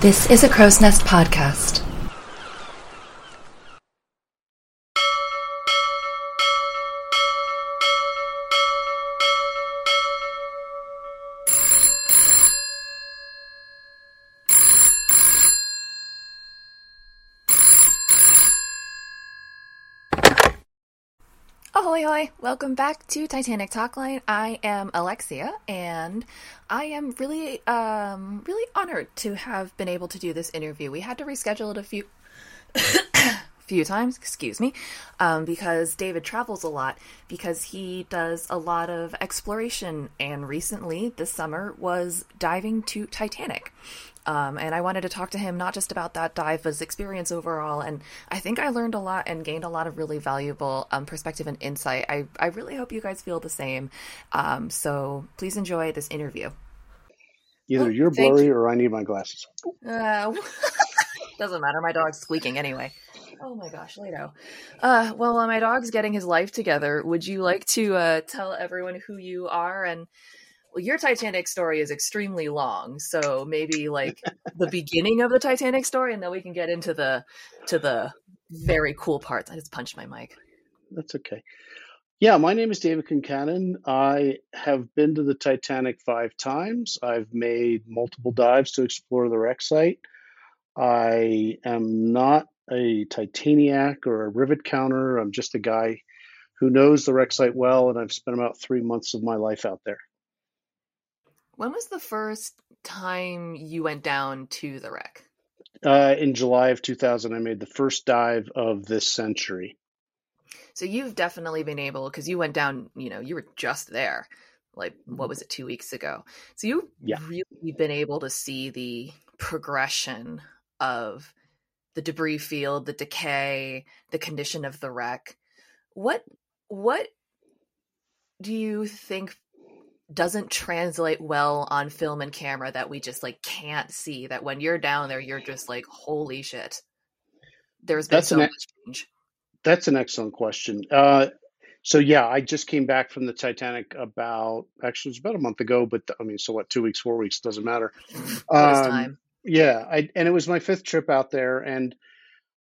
This is a Crow's Nest podcast. Welcome back to Titanic Talkline. I am Alexia, and I am really, um, really honored to have been able to do this interview. We had to reschedule it a few, few times, excuse me, um, because David travels a lot because he does a lot of exploration, and recently this summer was diving to Titanic. Um, and I wanted to talk to him not just about that dive, but his experience overall. And I think I learned a lot and gained a lot of really valuable um, perspective and insight. I, I really hope you guys feel the same. Um, so please enjoy this interview. Either oh, you're blurry you. or I need my glasses. Uh, doesn't matter. My dog's squeaking anyway. Oh my gosh, Lado. Uh, well, my dog's getting his life together. Would you like to uh, tell everyone who you are and well, your Titanic story is extremely long, so maybe like the beginning of the Titanic story, and then we can get into the to the very cool parts. I just punched my mic. That's okay. Yeah, my name is David Concannon. I have been to the Titanic five times. I've made multiple dives to explore the wreck site. I am not a Titaniac or a rivet counter. I'm just a guy who knows the wreck site well, and I've spent about three months of my life out there. When was the first time you went down to the wreck? Uh, in July of 2000, I made the first dive of this century. So you've definitely been able, because you went down, you know, you were just there, like, what was it, two weeks ago? So you've yeah. really been able to see the progression of the debris field, the decay, the condition of the wreck. What, what do you think doesn't translate well on film and camera that we just like can't see that when you're down there you're just like holy shit. There's been that's so much change. That's an excellent question. Uh, so yeah i just came back from the titanic about actually it was about a month ago but i mean so what two weeks four weeks doesn't matter. Um, time yeah I, and it was my fifth trip out there and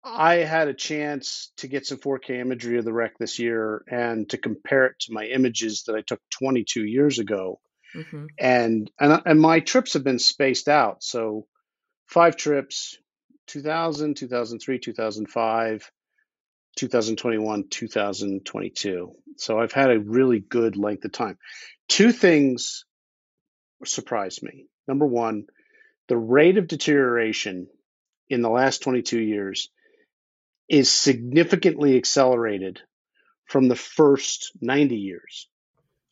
I had a chance to get some 4K imagery of the wreck this year and to compare it to my images that I took 22 years ago. Mm-hmm. And, and and my trips have been spaced out. So five trips, 2000, 2003, 2005, 2021, 2022. So I've had a really good length of time. Two things surprised me. Number one, the rate of deterioration in the last 22 years is significantly accelerated from the first 90 years.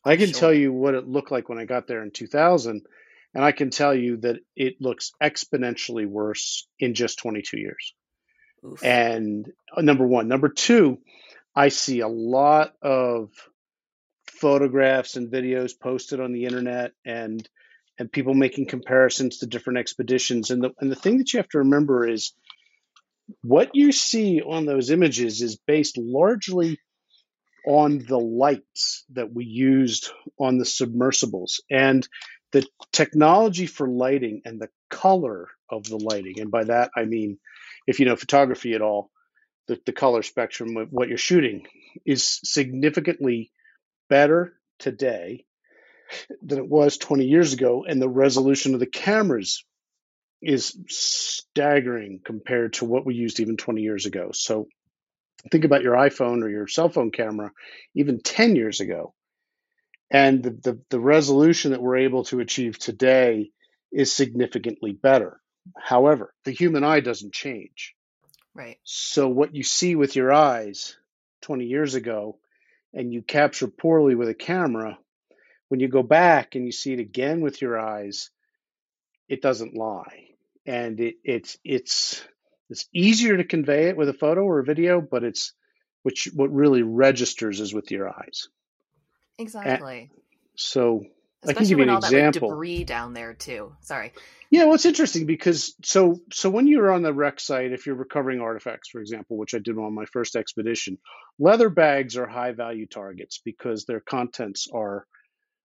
I can sure. tell you what it looked like when I got there in 2000, and I can tell you that it looks exponentially worse in just 22 years. Oof. And uh, number one. Number two, I see a lot of photographs and videos posted on the internet and and people making comparisons to different expeditions. And the and the thing that you have to remember is what you see on those images is based largely on the lights that we used on the submersibles and the technology for lighting and the color of the lighting. And by that, I mean, if you know photography at all, the, the color spectrum of what you're shooting is significantly better today than it was 20 years ago. And the resolution of the cameras is staggering compared to what we used even 20 years ago. So think about your iPhone or your cell phone camera even 10 years ago. And the, the, the resolution that we're able to achieve today is significantly better. However, the human eye doesn't change. Right. So what you see with your eyes 20 years ago and you capture poorly with a camera, when you go back and you see it again with your eyes, it doesn't lie and it, it's it's it's easier to convey it with a photo or a video, but it's which what really registers is with your eyes. Exactly. And so Especially I can give you an example. That, like, debris down there too. Sorry. Yeah, well, it's interesting because so so when you're on the wreck site, if you're recovering artifacts, for example, which I did on my first expedition, leather bags are high value targets because their contents are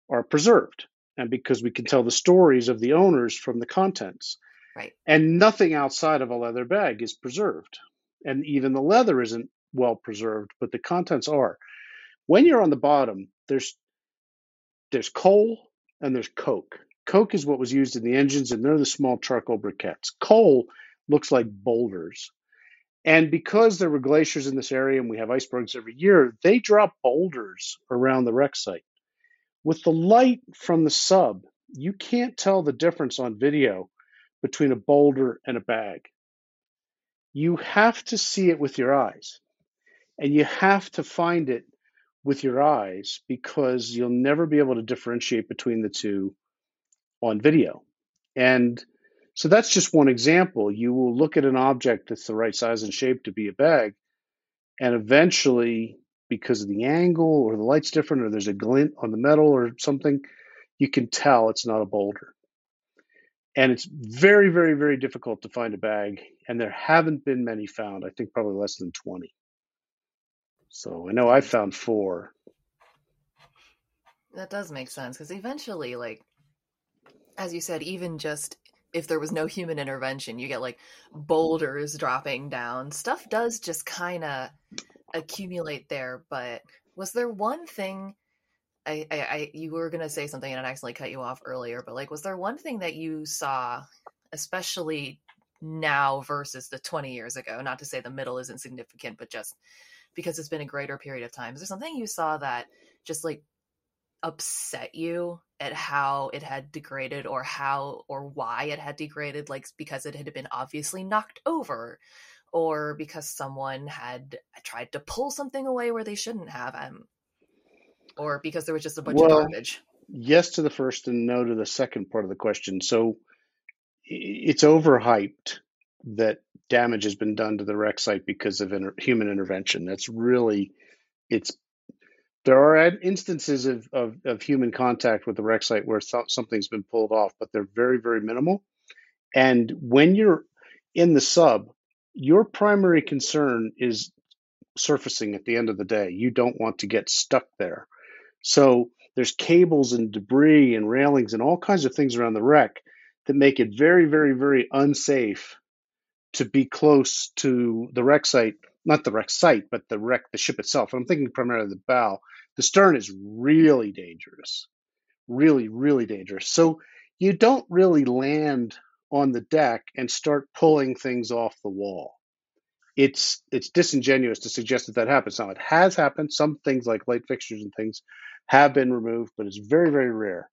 are preserved, and because we can tell the stories of the owners from the contents. Right. And nothing outside of a leather bag is preserved. And even the leather isn't well preserved, but the contents are. When you're on the bottom, there's there's coal and there's coke. Coke is what was used in the engines, and they're the small charcoal briquettes. Coal looks like boulders. And because there were glaciers in this area and we have icebergs every year, they drop boulders around the wreck site. With the light from the sub, you can't tell the difference on video between a boulder and a bag. You have to see it with your eyes, and you have to find it with your eyes because you'll never be able to differentiate between the two on video. And so that's just one example. You will look at an object that's the right size and shape to be a bag, and eventually, because of the angle or the light's different or there's a glint on the metal or something, you can tell it's not a boulder. And it's very, very, very difficult to find a bag, and there haven't been many found. I think probably less than 20. So I know I found four. That does make sense because eventually, like, as you said, even just if there was no human intervention, you get like boulders dropping down. Stuff does just kind of accumulate there. But was there one thing? I, I, I you were gonna say something and I accidentally cut you off earlier, but like, was there one thing that you saw, especially now versus the 20 years ago? Not to say the middle isn't significant, but just because it's been a greater period of time. Is there something you saw that just like upset you at how it had degraded or how or why it had degraded like because it had been obviously knocked over or because someone had tried to pull something away where they shouldn't have um, or because there was just a bunch well, of garbage. yes to the first and no to the second part of the question. So it's overhyped that damage has been done to the wreck site because of inter- human intervention. That's really it's there are instances of, of, of, human contact with the wreck site where th- something's been pulled off, but they're very, very minimal. And when you're in the sub, your primary concern is surfacing at the end of the day. You don't want to get stuck there. So there's cables and debris and railings and all kinds of things around the wreck that make it very, very, very unsafe to be close to the wreck site. Not the wreck site, but the wreck, the ship itself. I'm thinking primarily the bow the stern is really dangerous, really, really dangerous. So you don't really land on the deck and start pulling things off the wall. It's it's disingenuous to suggest that that happens. Now it has happened. Some things like light fixtures and things have been removed, but it's very very rare.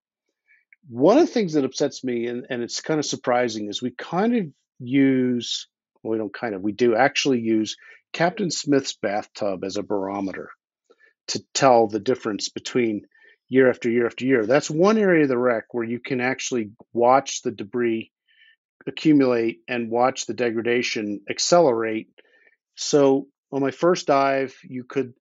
One of the things that upsets me, and, and it's kind of surprising, is we kind of use well, we don't kind of we do actually use Captain Smith's bathtub as a barometer to tell the difference between year after year after year. That's one area of the wreck where you can actually watch the debris accumulate and watch the degradation accelerate. So on my first dive, you could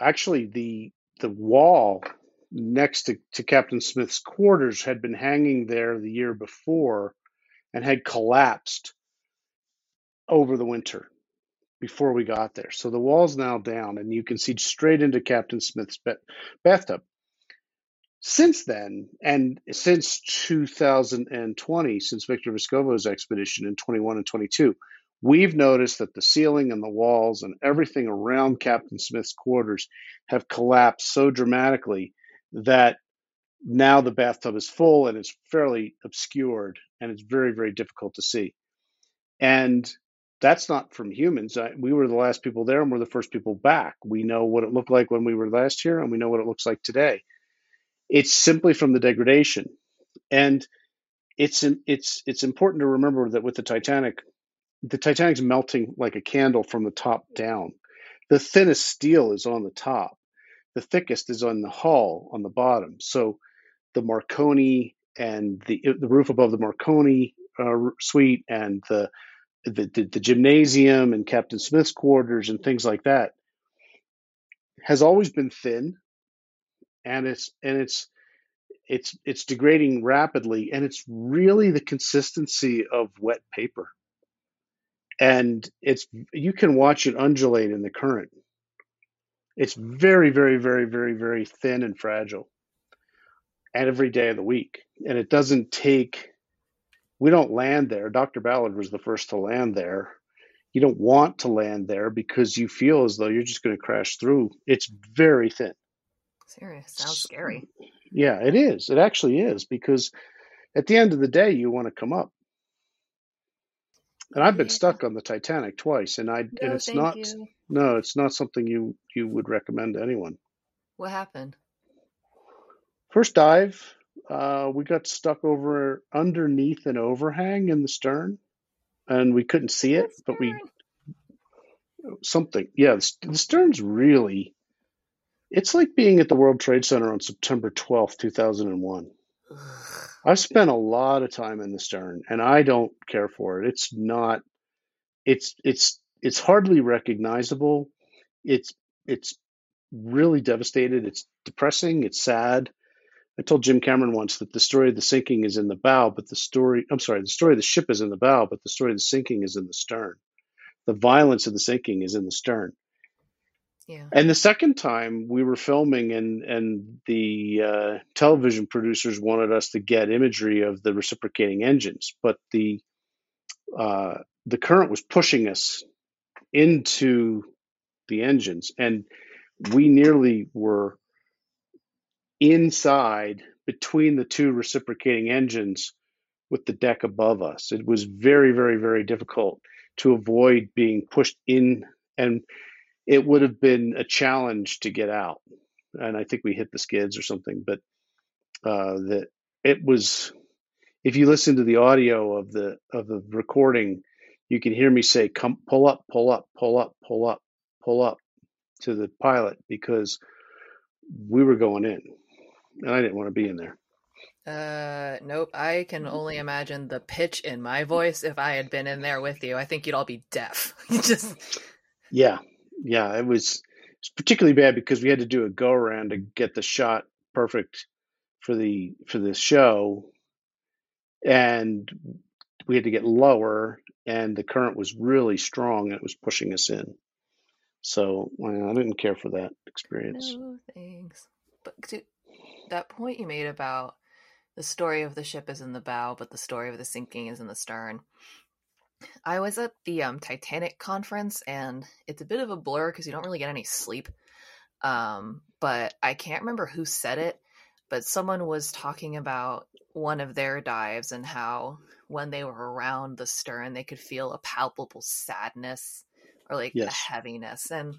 actually the the wall next to, to Captain Smith's quarters had been hanging there the year before and had collapsed over the winter before we got there. So the wall's now down, and you can see straight into Captain Smith's bathtub. Since then, and since 2020, since Victor Vescovo's expedition in 21 and 22, we've noticed that the ceiling and the walls and everything around Captain Smith's quarters have collapsed so dramatically that now the bathtub is full and it's fairly obscured and it's very, very difficult to see. And that's not from humans. we were the last people there and we're the first people back. We know what it looked like when we were last here and we know what it looks like today. It's simply from the degradation. And it's it's it's important to remember that with the Titanic, the Titanic's melting like a candle from the top down. The thinnest steel is on the top. The thickest is on the hull on the bottom. So the Marconi and the the roof above the Marconi uh, suite and the the, the, the gymnasium and Captain Smith's quarters and things like that has always been thin, and it's and it's it's it's degrading rapidly, and it's really the consistency of wet paper, and it's you can watch it undulate in the current. It's very very very very very thin and fragile, and every day of the week, and it doesn't take we don't land there. Dr. Ballard was the first to land there. You don't want to land there because you feel as though you're just going to crash through. It's very thin. Serious. Sounds scary. Yeah, it is. It actually is because at the end of the day, you want to come up. And I've been yeah. stuck on the Titanic twice, and I no, and it's not you. no, it's not something you you would recommend to anyone. What happened? First dive, uh, we got stuck over underneath an overhang in the stern, and we couldn't see it, but we something. Yeah, the stern's really. It's like being at the World Trade Center on September twelfth, two thousand and one. I've spent a lot of time in the stern, and I don't care for it. It's not. It's it's it's hardly recognizable. It's it's really devastated. It's depressing. It's sad. I told Jim Cameron once that the story of the sinking is in the bow, but the story, I'm sorry, the story of the ship is in the bow, but the story of the sinking is in the stern. The violence of the sinking is in the stern. Yeah. And the second time we were filming, and and the uh, television producers wanted us to get imagery of the reciprocating engines, but the uh, the current was pushing us into the engines, and we nearly were inside between the two reciprocating engines with the deck above us. It was very, very, very difficult to avoid being pushed in, and it would have been a challenge to get out. And I think we hit the skids or something, but uh, that it was. If you listen to the audio of the of the recording, you can hear me say, "Come, pull up, pull up, pull up, pull up, pull up," to the pilot because we were going in and I didn't want to be in there. Uh, nope. I can only imagine the pitch in my voice if I had been in there with you. I think you'd all be deaf. Just yeah, yeah. It was it's particularly bad because we had to do a go around to get the shot perfect for the for the show, and we had to get lower, and the current was really strong, and it was pushing us in. So well, I didn't care for that experience. No thanks. But to, that point you made about the story of the ship is in the bow, but the story of the sinking is in the stern. I was at the um, Titanic conference, and it's a bit of a blur because you don't really get any sleep. Um, but I can't remember who said it, but someone was talking about one of their dives and how when they were around the stern, they could feel a palpable sadness or like yes. a heaviness. And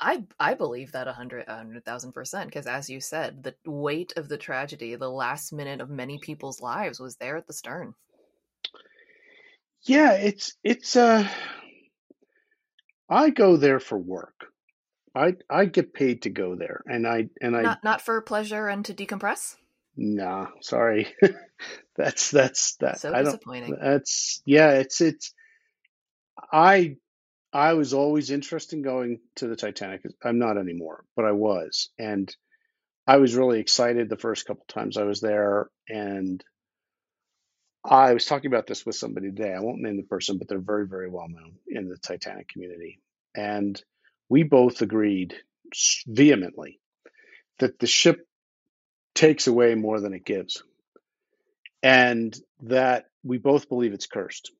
I I believe that a hundred a hundred thousand percent because as you said, the weight of the tragedy, the last minute of many people's lives was there at the stern. Yeah, it's it's uh I go there for work. I I get paid to go there and I and I not not for pleasure and to decompress? Nah, sorry. that's that's that so I disappointing. That's yeah, it's it's I I was always interested in going to the Titanic. I'm not anymore, but I was, and I was really excited the first couple times I was there. And I was talking about this with somebody today. I won't name the person, but they're very, very well known in the Titanic community. And we both agreed vehemently that the ship takes away more than it gives, and that we both believe it's cursed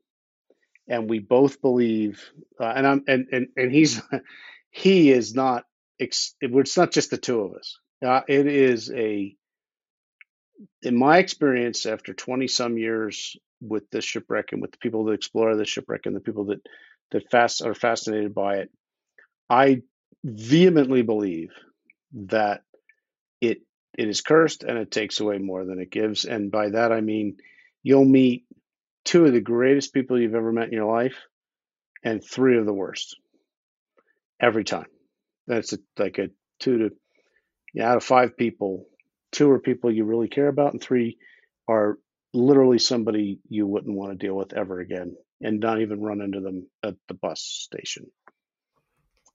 and we both believe, uh, and I'm and and and he's he is not. It's not just the two of us. Uh, it is a, in my experience, after twenty some years with the shipwreck and with the people that explore the shipwreck and the people that that fast are fascinated by it, I vehemently believe that it it is cursed and it takes away more than it gives. And by that I mean you'll meet two of the greatest people you've ever met in your life and three of the worst every time. That's a, like a two to yeah, out of five people, two are people you really care about, and three are literally somebody you wouldn't want to deal with ever again, and not even run into them at the bus station.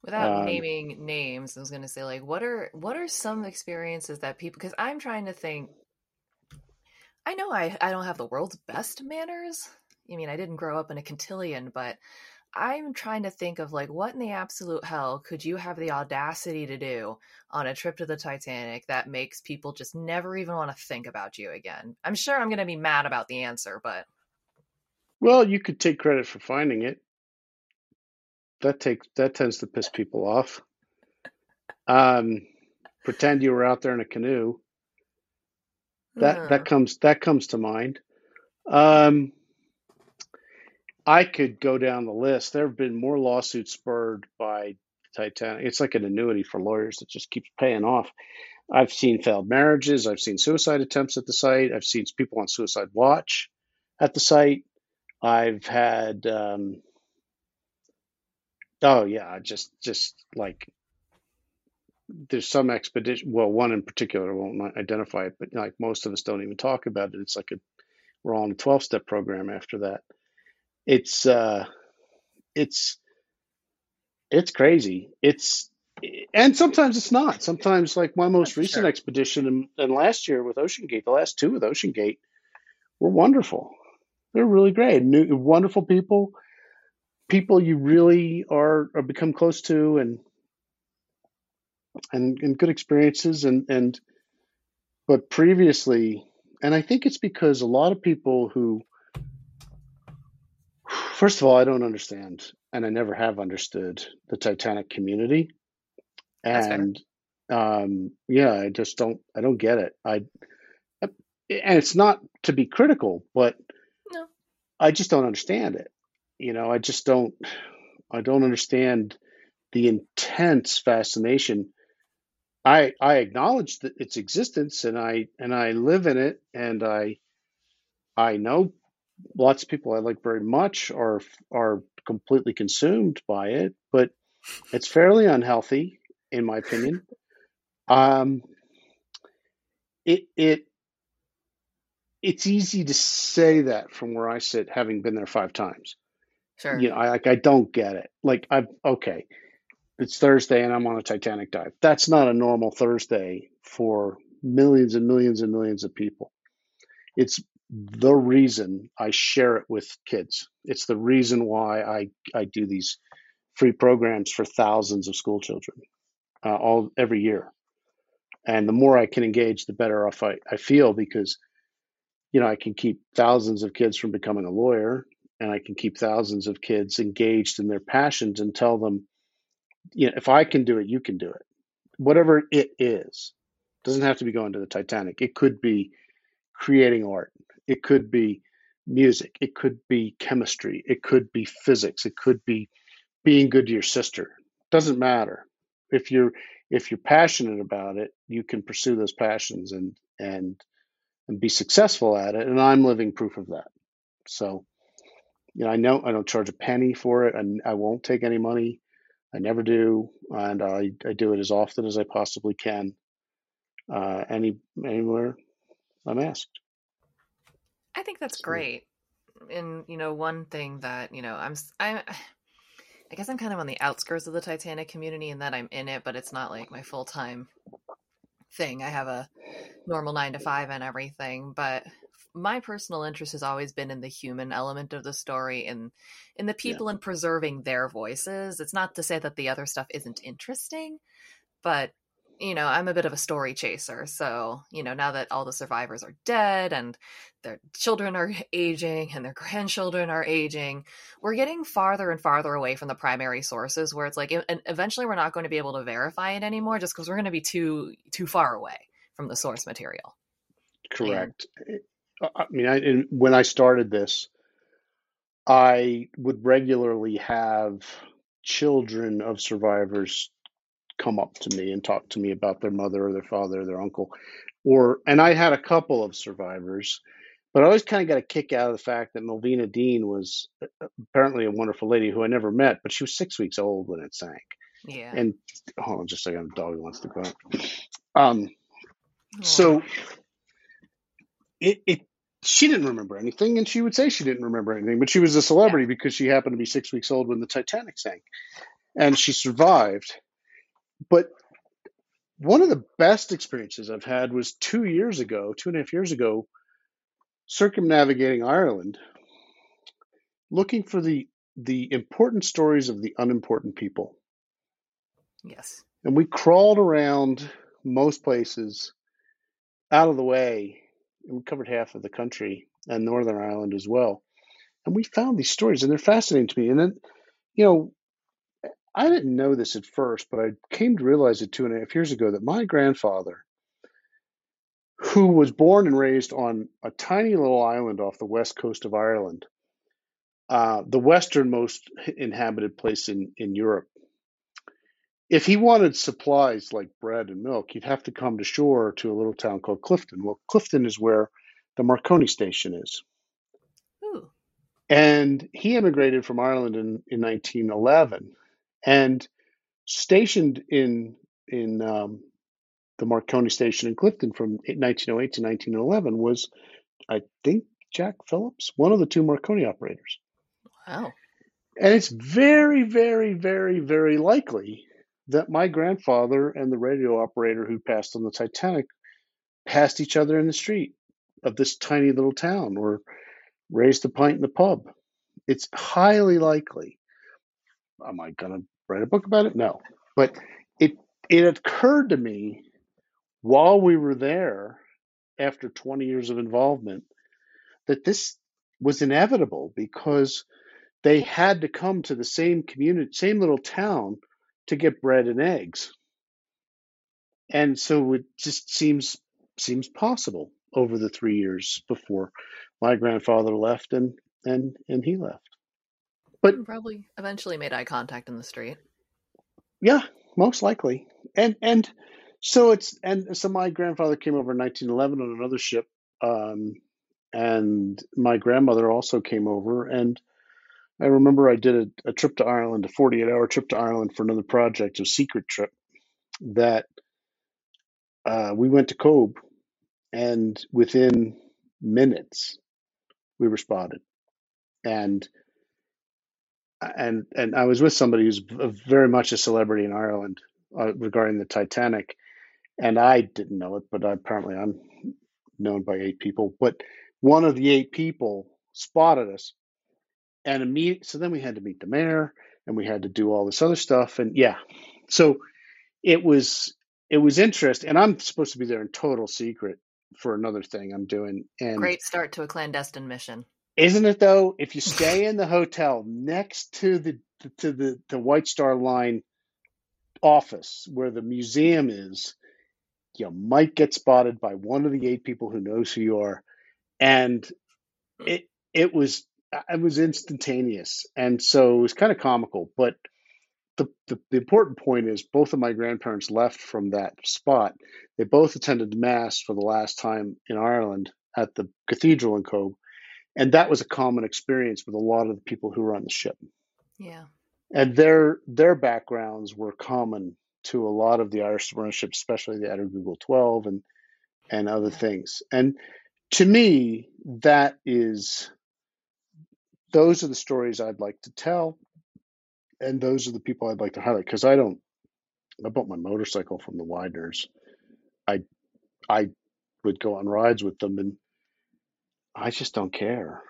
Without um, naming names, I was going to say like, what are what are some experiences that people? Because I'm trying to think I know I, I don't have the world's best manners. I mean, I didn't grow up in a cotillion, but I'm trying to think of like what in the absolute hell could you have the audacity to do on a trip to the Titanic that makes people just never even want to think about you again? I'm sure I'm going to be mad about the answer, but well, you could take credit for finding it. That takes that tends to piss people off. Um, pretend you were out there in a canoe. That that comes that comes to mind. Um, I could go down the list. There have been more lawsuits spurred by Titanic. It's like an annuity for lawyers that just keeps paying off. I've seen failed marriages. I've seen suicide attempts at the site. I've seen people on suicide watch at the site. I've had, um, oh yeah, just just like there's some expedition. Well, one in particular, I won't identify it, but like most of us don't even talk about it. It's like a we're all on a 12 step program after that it's uh, it's it's crazy. It's and sometimes it's not. Sometimes, like my most recent sure. expedition and, and last year with OceanGate, the last two with OceanGate were wonderful. They're really great. New, wonderful people, people you really are, are become close to, and and and good experiences. And and but previously, and I think it's because a lot of people who First of all, I don't understand, and I never have understood the Titanic community. And um, yeah, I just don't. I don't get it. I and it's not to be critical, but no. I just don't understand it. You know, I just don't. I don't understand the intense fascination. I I acknowledge that its existence, and I and I live in it, and I I know lots of people I like very much are are completely consumed by it, but it's fairly unhealthy, in my opinion. Um, it it it's easy to say that from where I sit, having been there five times. Sure. You know, I like I don't get it. Like I okay, it's Thursday and I'm on a Titanic dive. That's not a normal Thursday for millions and millions and millions of people. It's the reason I share it with kids. It's the reason why I, I do these free programs for thousands of school children uh, all every year. And the more I can engage, the better off I, I feel because, you know, I can keep thousands of kids from becoming a lawyer and I can keep thousands of kids engaged in their passions and tell them, you know, if I can do it, you can do it. Whatever it is, doesn't have to be going to the Titanic. It could be creating art it could be music. It could be chemistry. It could be physics. It could be being good to your sister. Doesn't matter. If you're if you're passionate about it, you can pursue those passions and and and be successful at it. And I'm living proof of that. So, you know, I know I don't charge a penny for it, and I won't take any money. I never do, and I, I do it as often as I possibly can. Uh, any anywhere I'm asked. I think that's great. And you know, one thing that you know, I'm I, I guess I'm kind of on the outskirts of the Titanic community, and that I'm in it, but it's not like my full time thing. I have a normal nine to five and everything, but my personal interest has always been in the human element of the story and in the people yeah. and preserving their voices. It's not to say that the other stuff isn't interesting, but you know, I'm a bit of a story chaser. So, you know, now that all the survivors are dead and their children are aging and their grandchildren are aging, we're getting farther and farther away from the primary sources where it's like and eventually we're not going to be able to verify it anymore just because we're going to be too too far away from the source material. Correct. And, I mean, I, when I started this, I would regularly have children of survivors come up to me and talk to me about their mother or their father or their uncle. Or and i had a couple of survivors but i always kind of got a kick out of the fact that Millvina Dean was uh, apparently a wonderful lady who i never met but she was six weeks old when it sank. Yeah. And hold on just a second dog wants to go out um so it, it she didn't remember anything and she would say she didn't remember anything but she was a celebrity yeah. because she happened to be six weeks old when the titanic sank. And she survived but one of the best experiences I've had was two years ago, two and a half years ago, circumnavigating Ireland, looking for the the important stories of the unimportant people. Yes. And we crawled around most places out of the way. And we covered half of the country and Northern Ireland as well. And we found these stories, and they're fascinating to me. And then, you know, I didn't know this at first, but I came to realize it two and a half years ago that my grandfather, who was born and raised on a tiny little island off the west coast of Ireland, uh, the westernmost inhabited place in, in Europe, if he wanted supplies like bread and milk, he'd have to come to shore to a little town called Clifden. Well, Clifden is where the Marconi station is. Ooh. And he immigrated from Ireland in, in 1911 and stationed in in um, the Marconi station in Clifden from 1908 to 1911 was, I think, Jack Phillips, one of the two Marconi operators. Wow. And it's very, very, very, very likely that my grandfather and the radio operator who passed on the Titanic passed each other in the street of this tiny little town or raised a pint in the pub. It's highly likely. Am I going to write a book about it? No. But it it occurred to me while we were there after 20 years of involvement that this was inevitable because they had to come to the same community, same little town to get bread and eggs. And so it just seems seems possible over the three years before my grandfather left and and and he left. But probably eventually made eye contact in the street. Yeah, most likely. And and so it's and so my grandfather came over in 1911 on another ship, um, and my grandmother also came over and I remember I did a, a trip to Ireland, a 48 hour trip to Ireland for another project, a secret trip that uh, we went to Cobh, and within minutes we were spotted, and and and I was with somebody who's very much a celebrity in Ireland uh, regarding the Titanic, and I didn't know it, but apparently I'm known by eight people. But one of the eight people spotted us and immediate, so then we had to meet the mayor and we had to do all this other stuff and yeah so it was it was interesting and i'm supposed to be there in total secret for another thing i'm doing and great start to a clandestine mission isn't it though if you stay in the hotel next to the to the the white star line office where the museum is you might get spotted by one of the eight people who knows who you are and it it was it was instantaneous, and so it was kind of comical. But the, the, the important point is both of my grandparents left from that spot. They both attended mass for the last time in Ireland at the cathedral in Cobh, and that was a common experience with a lot of the people who were on the ship. Yeah, and their their backgrounds were common to a lot of the Irish ships, especially the Addergoole 12 and and other things. And to me, that is those are the stories I'd like to tell, and those are the people I'd like to highlight because I don't. I bought my motorcycle from the Wideners. I I would go on rides with them, and I just don't care.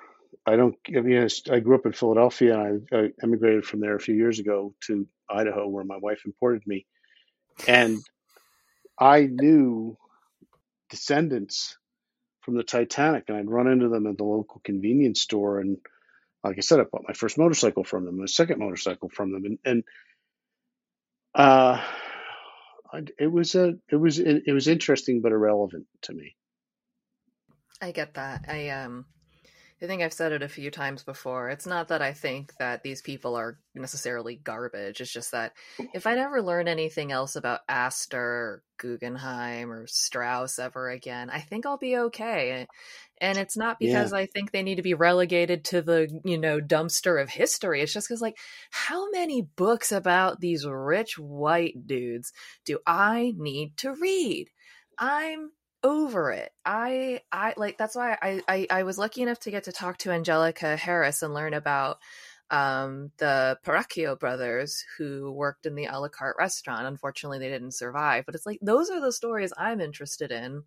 I don't. I mean, I grew up in Philadelphia, and I, I emigrated from there a few years ago to Idaho, where my wife imported me, and I knew descendants from the Titanic, and I'd run into them at the local convenience store, and like I said, I bought my first motorcycle from them, my second motorcycle from them, and and uh, it was a it was it was interesting but irrelevant to me. I get that. I um I think I've said it a few times before. It's not that I think that these people are necessarily garbage. It's just that if I never learn anything else about Astor, Guggenheim, or Strauss ever again, I think I'll be okay. And it's not because yeah. I think they need to be relegated to the, you know, dumpster of history. It's just because, like, how many books about these rich white dudes do I need to read? I'm over it. I I like that's why I, I I was lucky enough to get to talk to Angelica Harris and learn about um, the Peracchio brothers who worked in the a la carte restaurant. Unfortunately, they didn't survive, but it's like those are the stories I'm interested in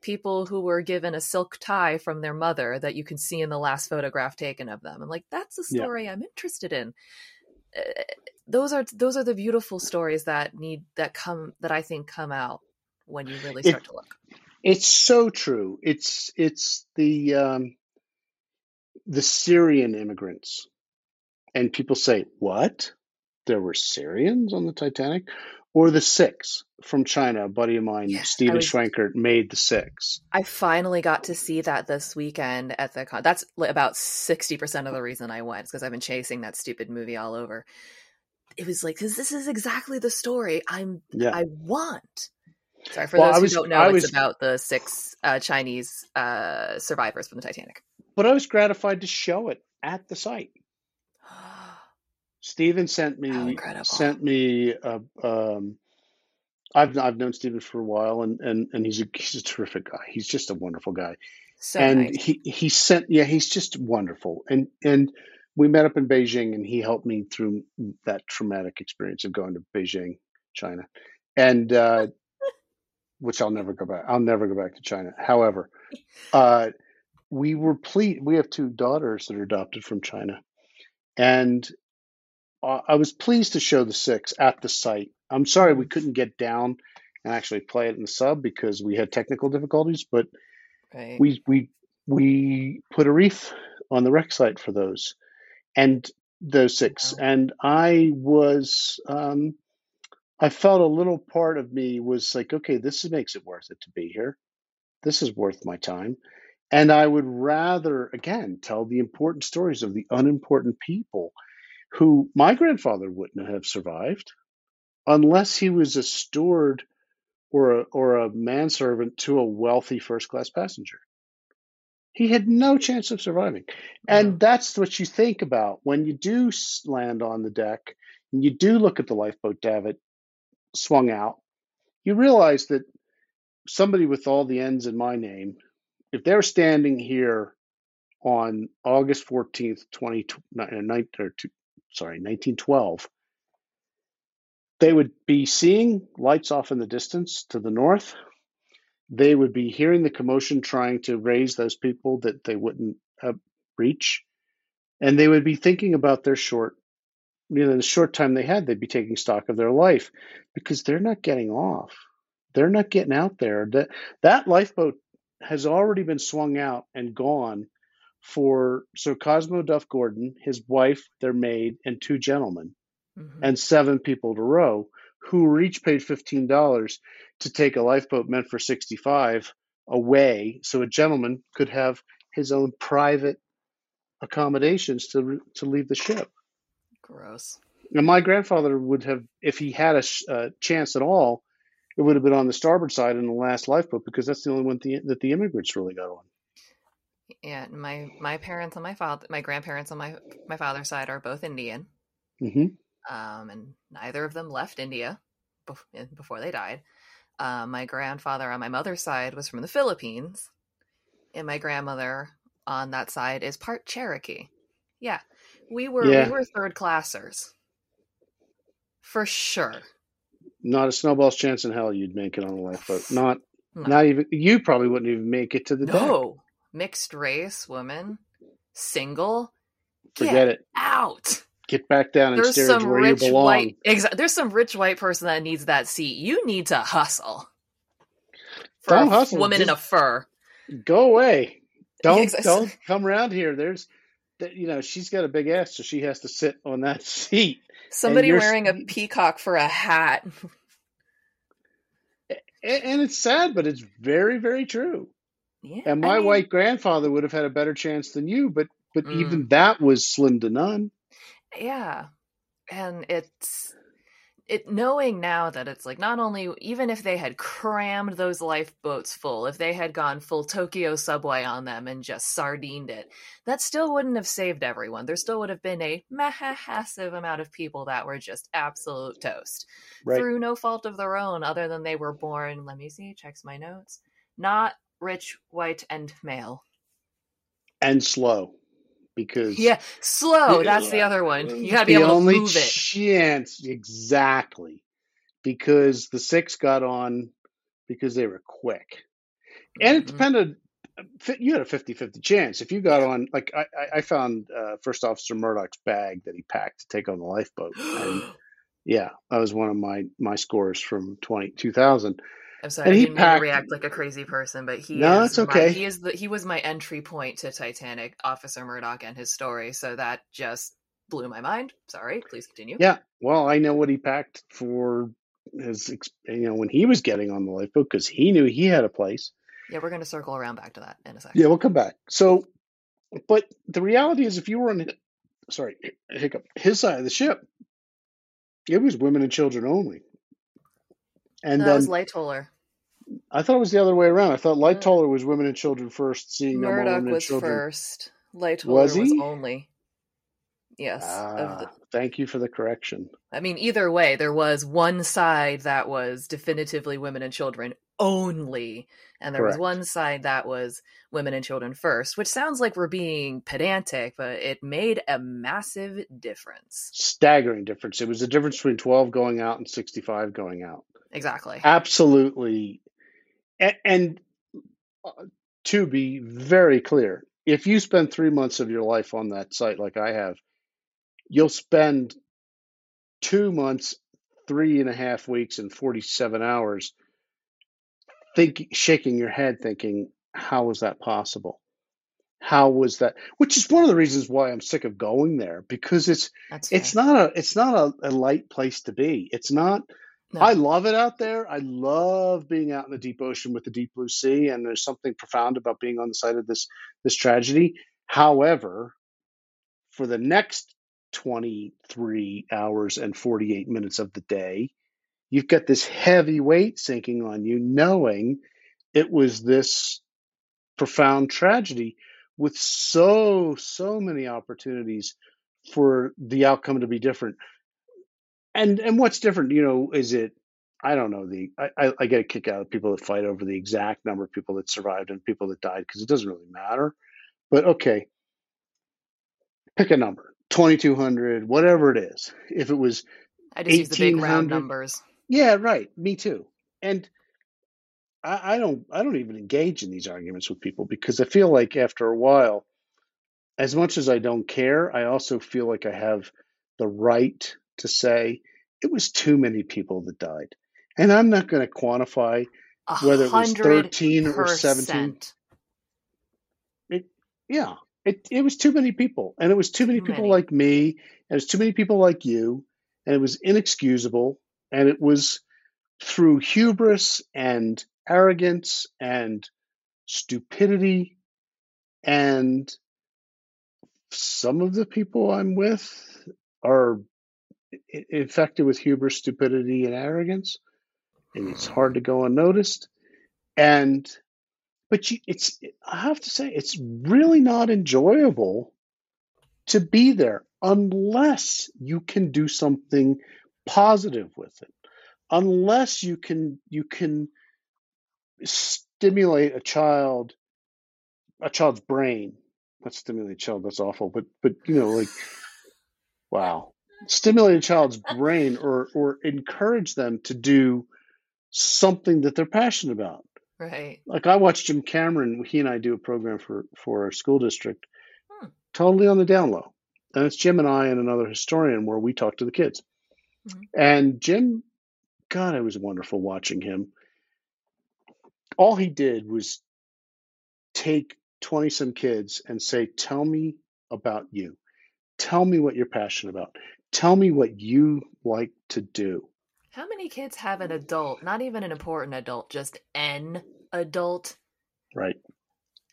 people who were given a silk tie from their mother that you can see in the last photograph taken of them. I'm like, that's a story yeah. I'm interested in. Uh, those are those are the beautiful stories that need that come that I think come out when you really start it, to look. It's so true. It's it's the um, the Syrian immigrants, and people say, "What? There were Syrians on the Titanic?" Or the six from China. A buddy of mine, yes, Steven was, Schwankert, made the six. I finally got to see that this weekend at the con. That's about sixty percent of the reason I went, because I've been chasing that stupid movie all over. It was like, because this is exactly the story I'm yeah. I want. Sorry for well, those was, who don't know, I it's was, about the six uh, Chinese uh, survivors from the Titanic. But I was gratified to show it at the site. Steven sent me sent me a, um, I've I've known Steven for a while and and and he's a he's a terrific guy. He's just a wonderful guy. So and nice. he he sent yeah, he's just wonderful. And and we met up in Beijing and he helped me through that traumatic experience of going to Beijing, China. And uh, which I'll never go back. I'll never go back to China. However, uh, we were pleased. We have two daughters that are adopted from China, and uh, I was pleased to show the six at the site. I'm sorry we couldn't get down and actually play it in the sub because we had technical difficulties, but right. we we we put a reef on the wreck site for those and those six, wow. and I was um, I felt a little part of me was like, okay, this makes it worth it to be here. This is worth my time. And I would rather, again, tell the important stories of the unimportant people who my grandfather wouldn't have survived unless he was a steward or a, or a manservant to a wealthy first class passenger. He had no chance of surviving. And that's what you think about when you do land on the deck and you do look at the lifeboat davit swung out. You realize that somebody with all the ends in my name, if they're standing here on August 14th, 20, or sorry, 1912, they would be seeing lights off in the distance to the north. They would be hearing the commotion trying to raise those people that they wouldn't uh, reach. And they would be thinking about their short, you know, in the short time they had, they'd be taking stock of their life because they're not getting off. They're not getting out there. That, that lifeboat has already been swung out and gone for Sir Cosmo Duff Gordon, his wife, their maid, and two gentlemen, mm-hmm. and seven people to row, who were each paid fifteen dollars to take a lifeboat meant for sixty-five away, so a gentleman could have his own private accommodations to to leave the ship. Gross. And my grandfather would have, if he had a, a chance at all, it would have been on the starboard side in the last lifeboat because that's the only one the, that the immigrants really got on. Yeah, my my parents on my father, my grandparents on my my father's side are both Indian, mm-hmm. um, and neither of them left India before they died. Uh, my grandfather on my mother's side was from the Philippines, and my grandmother on that side is part Cherokee. Yeah, we were yeah. we were third classers for sure. Not a snowball's chance in hell you'd make it on a lifeboat. Not no. not even you probably wouldn't even make it to the no. Deck mixed race woman, single. Forget it. Out. Get back down and there's some where rich you belong. White, exa- there's some rich white person that needs that seat. You need to hustle. For don't a hustle. Woman Just in a fur. Go away. Don't don't come around here. There's, you know, she's got a big ass, so she has to sit on that seat. Somebody wearing a peacock for a hat. and it's sad, but it's very, very true. Yeah, and my I mean, white grandfather would have had a better chance than you, but but mm. even that was slim to none. Yeah. And it's it knowing now that it's like not only even if they had crammed those lifeboats full, if they had gone full Tokyo subway on them and just sardined it, that still wouldn't have saved everyone. There still would have been a massive amount of people that were just absolute toast right. through no fault of their own, other than they were born. Let me see, checks my notes. Not rich, white, and male. And slow. Because yeah, slow. That's the other one. You gotta be able to move it. Chance exactly, because the six got on because they were quick, and it depended. You had a 50-50 chance if you got on. Like I, I found uh, First Officer Murdoch's bag that he packed to take on the lifeboat, and yeah, that was one of my my scores from 20, 2000. I'm sorry, and I didn't packed, mean to react like a crazy person, but he no, it's okay. My, he is the he was my entry point to Titanic, Officer Murdoch and his story. So that just blew my mind. Sorry, please continue. Yeah, well, I know what he packed for his, you know, when he was getting on the lifeboat because he knew he had a place. Yeah, we're going to circle around back to that in a second. Yeah, we'll come back. So, but the reality is, if you were on, sorry, hiccup, his side of the ship, it was women and children only. And no, then, was Lightoller. I thought it was the other way around. I thought Lightoller was women and children first, seeing Murdoch no more women was and children. first. Lightoller was, was only. Yes. Ah, the, thank you for the correction. I mean, either way, there was one side that was definitively women and children only, and there Correct. was one side that was women and children first, which sounds like we're being pedantic, but it made a massive difference. Staggering difference. It was the difference between 12 going out and 65 going out. Exactly. Absolutely. And, and uh, to be very clear, if you spend three months of your life on that site like I have, you'll spend two months, three and a half weeks, and 47 hours think, shaking your head thinking, how was that possible? How was that? Which is one of the reasons why I'm sick of going there because it's it's not a it's not a, a, light place to be. It's not. No. I love it out there. I love being out in the deep ocean with the deep blue sea, and there's something profound about being on the side of this this tragedy. However, for the next 23 hours and 48 minutes of the day. You've got this heavy weight sinking on you, knowing it was this profound tragedy with so, so many opportunities for the outcome to be different. And and what's different, you know, is it I don't know the I, I get a kick out of people that fight over the exact number of people that survived and people that died because it doesn't really matter. But okay, pick a number 2200 whatever it is if it was i just use the big round numbers yeah right me too and I, I don't i don't even engage in these arguments with people because i feel like after a while as much as i don't care i also feel like i have the right to say it was too many people that died and i'm not going to quantify whether it was 13 or 17 it, yeah it it was too many people, and it was too many too people many. like me, and it was too many people like you, and it was inexcusable, and it was through hubris and arrogance and stupidity, and some of the people I'm with are infected with hubris, stupidity, and arrogance, and it's hmm. hard to go unnoticed. And but you, it's I have to say it's really not enjoyable to be there unless you can do something positive with it. Unless you can you can stimulate a child a child's brain. Not stimulate a child, that's awful, but but you know, like wow. Stimulate a child's brain or or encourage them to do something that they're passionate about. Right. Like I watched Jim Cameron. He and I do a program for for our school district, hmm. totally on the down low. And it's Jim and I and another historian where we talk to the kids. Mm-hmm. And Jim, God, it was wonderful watching him. All he did was take 20 some kids and say, Tell me about you. Tell me what you're passionate about. Tell me what you like to do. How many kids have an adult, not even an important adult, just an adult? Right.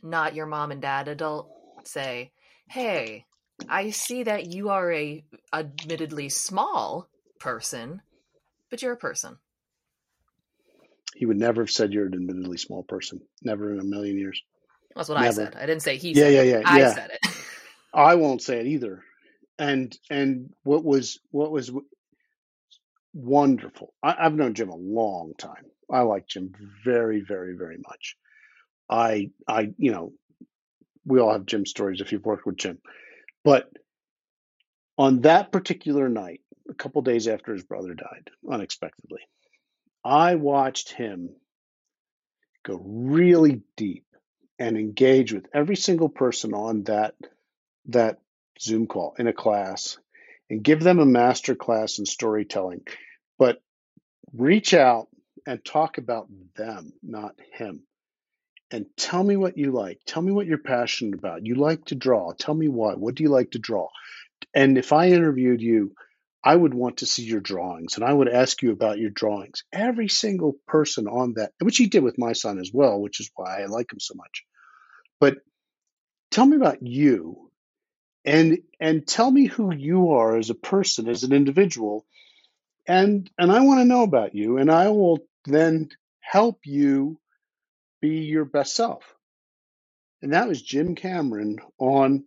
Not your mom and dad adult say, "Hey, I see that you are a admittedly small person, but you're a person." He would never have said you're an admittedly small person. Never in a million years. That's what never. I said. I didn't say he yeah, said yeah, it. Yeah, I yeah. said it. I won't say it either. And and what was what was wonderful. I, have known Jim a long time. I like Jim very, very, very much. I, I, you know, we all have Jim stories if you've worked with Jim, but on that particular night, a couple days after his brother died unexpectedly, I watched him go really deep and engage with every single person on that that Zoom call in a class and give them a master class in storytelling. But reach out and talk about them, not him. And tell me what you like. Tell me what you're passionate about. You like to draw. Tell me why. What do you like to draw? And if I interviewed you, I would want to see your drawings and I would ask you about your drawings. Every single person on that, which he did with my son as well, which is why I like him so much. But tell me about you and and tell me who you are as a person, as an individual. And and I want to know about you and I will then help you be your best self. And that was Jim Cameron on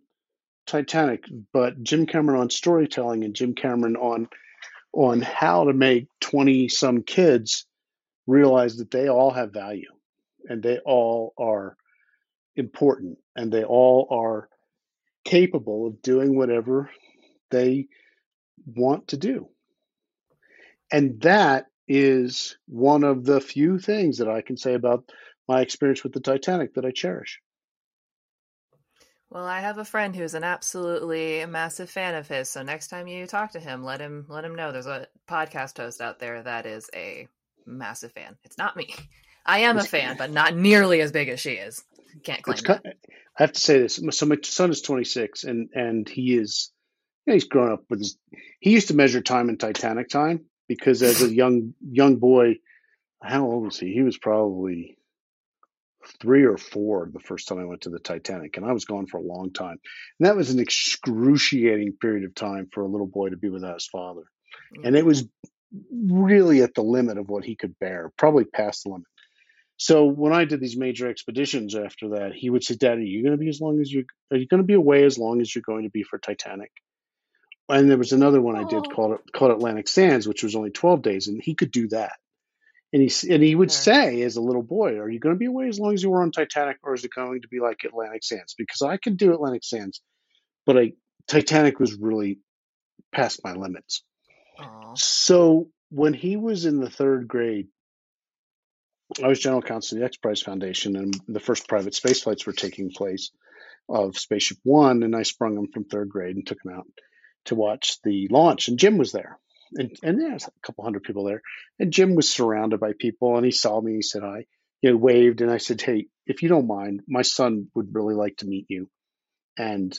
Titanic, but Jim Cameron on storytelling and Jim Cameron on on how to make 20 some kids realize that they all have value and they all are important and they all are capable of doing whatever they want to do. And that is one of the few things that I can say about my experience with the Titanic that I cherish. Well, I have a friend who's an absolutely massive fan of his. So next time you talk to him, let him let him know there's a podcast host out there that is a massive fan. It's not me. I am a fan, but not nearly as big as she is. Can't claim that. I have to say this. So my son is 26, and and he is you know, he's grown up with his. He used to measure time in Titanic time because as a young young boy, how old was he? He was probably three or four the first time I went to the Titanic, and I was gone for a long time. And that was an excruciating period of time for a little boy to be without his father. Mm-hmm. And it was really at the limit of what he could bear, probably past the limit. So when I did these major expeditions after that, he would say, "Daddy, are you going to be as long as you are you going to be away as long as you're going to be for Titanic?" And there was another one I did called called Atlantic Sands, which was only 12 days, and he could do that. And he and he would say, as a little boy, "Are you going to be away as long as you were on Titanic, or is it going to be like Atlantic Sands?" Because I could do Atlantic Sands, but I, Titanic was really past my limits. Aww. So when he was in the third grade, I was general counsel of the X Prize Foundation, and the first private space flights were taking place of Spaceship One, and I sprung him from third grade and took him out to watch the launch, and Jim was there and and there's a couple hundred people there. And Jim was surrounded by people, and he saw me. He said "I," you know, waved, and I said, "Hey, if you don't mind, my son would really like to meet you, and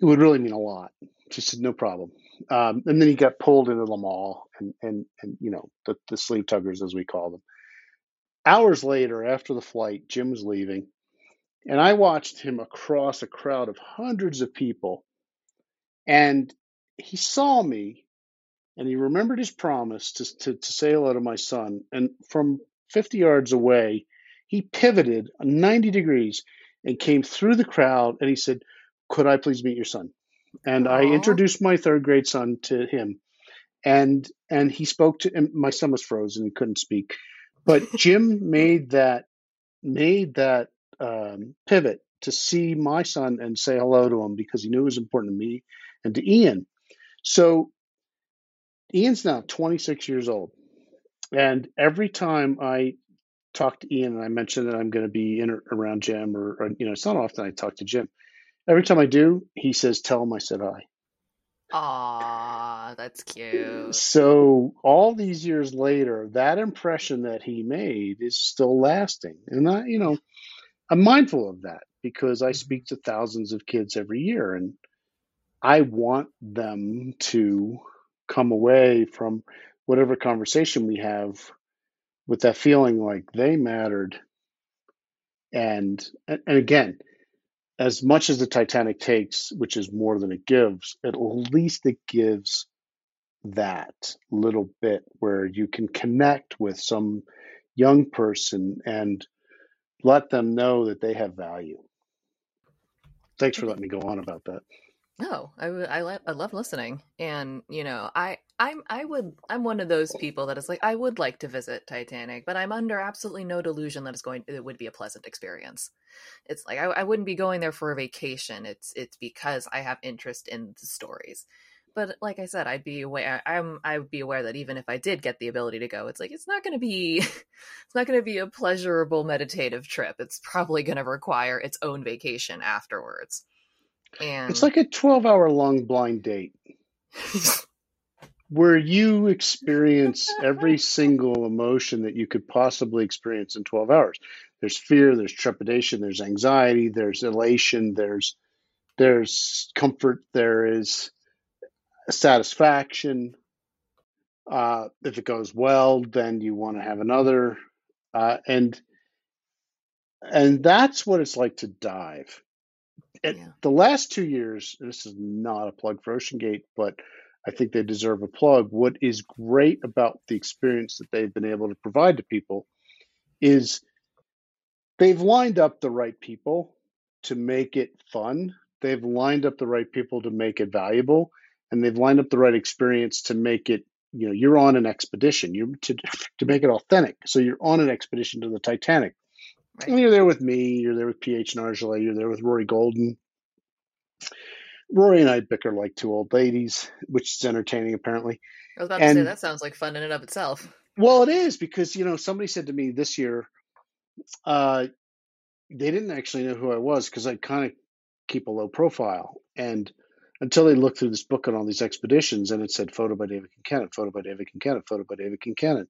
it would really mean a lot." She said, "No problem." Um, and then he got pulled into the mall, and and and you know the the sleeve tuggers as we call them. Hours later, after the flight, Jim was leaving, and I watched him across a crowd of hundreds of people, and he saw me and he remembered his promise to, to, to say hello to my son. And from 50 yards away, he pivoted 90 degrees and came through the crowd and he said, Could I please meet your son? And Aww. I introduced my third grade son to him. And and he spoke to him. My son was frozen; he couldn't speak. But Jim made that made that um, pivot to see my son and say hello to him because he knew it was important to me and to Ian. So Ian's now 26 years old. And every time I talk to Ian and I mention that I'm going to be in or around Jim, or, or, you know, it's not often I talk to Jim. Every time I do, he says, "Tell him I said hi." Ah, that's cute. So all these years later, that impression that he made is still lasting, and I, you know, I'm mindful of that because I speak to thousands of kids every year, and I want them to come away from whatever conversation we have with that feeling like they mattered. And and again as much as the titanic takes which is more than it gives at least it gives that little bit where you can connect with some young person and let them know that they have value. Thanks for letting me go on about that no, I, I, I love listening, and you know, I I'm I would I'm one of those people that is like I would like to visit Titanic, but I'm under absolutely no delusion that it's going it would be a pleasant experience. It's like I, I wouldn't be going there for a vacation. It's it's because I have interest in the stories. but like I said, I'd be aware. I'm I would be aware that even if I did get the ability to go, it's like it's not going to be it's not going to be a pleasurable meditative trip. It's probably going to require its own vacation afterwards. And it's like a 12 hour long blind date where you experience every single emotion that you could possibly experience in 12 hours. There's fear, there's trepidation, there's anxiety, there's elation, there's there's comfort, there is satisfaction. Uh, if it goes well, then you want to have another, uh, and and that's what it's like to dive. At yeah. the last two years, this is not a plug for OceanGate, but I think they deserve a plug. What is great about the experience that they've been able to provide to people is they've lined up the right people to make it fun. They've lined up the right people to make it valuable, and they've lined up the right experience to make it. You know, you're on an expedition. You to to make it authentic. So you're on an expedition to the Titanic. Right. And you're there with me. You're there with PH Nargeolet. You're there with Rory Golden. Rory and I bicker like two old ladies, which is entertaining apparently. I was about and, to say that sounds like fun in and of itself. Well, it is because you know somebody said to me this year, uh, they didn't actually know who I was because I kind of keep a low profile, and until they looked through this book on all these expeditions, and it said photo by David Concannon, photo by David Concannon, photo by David Concannon,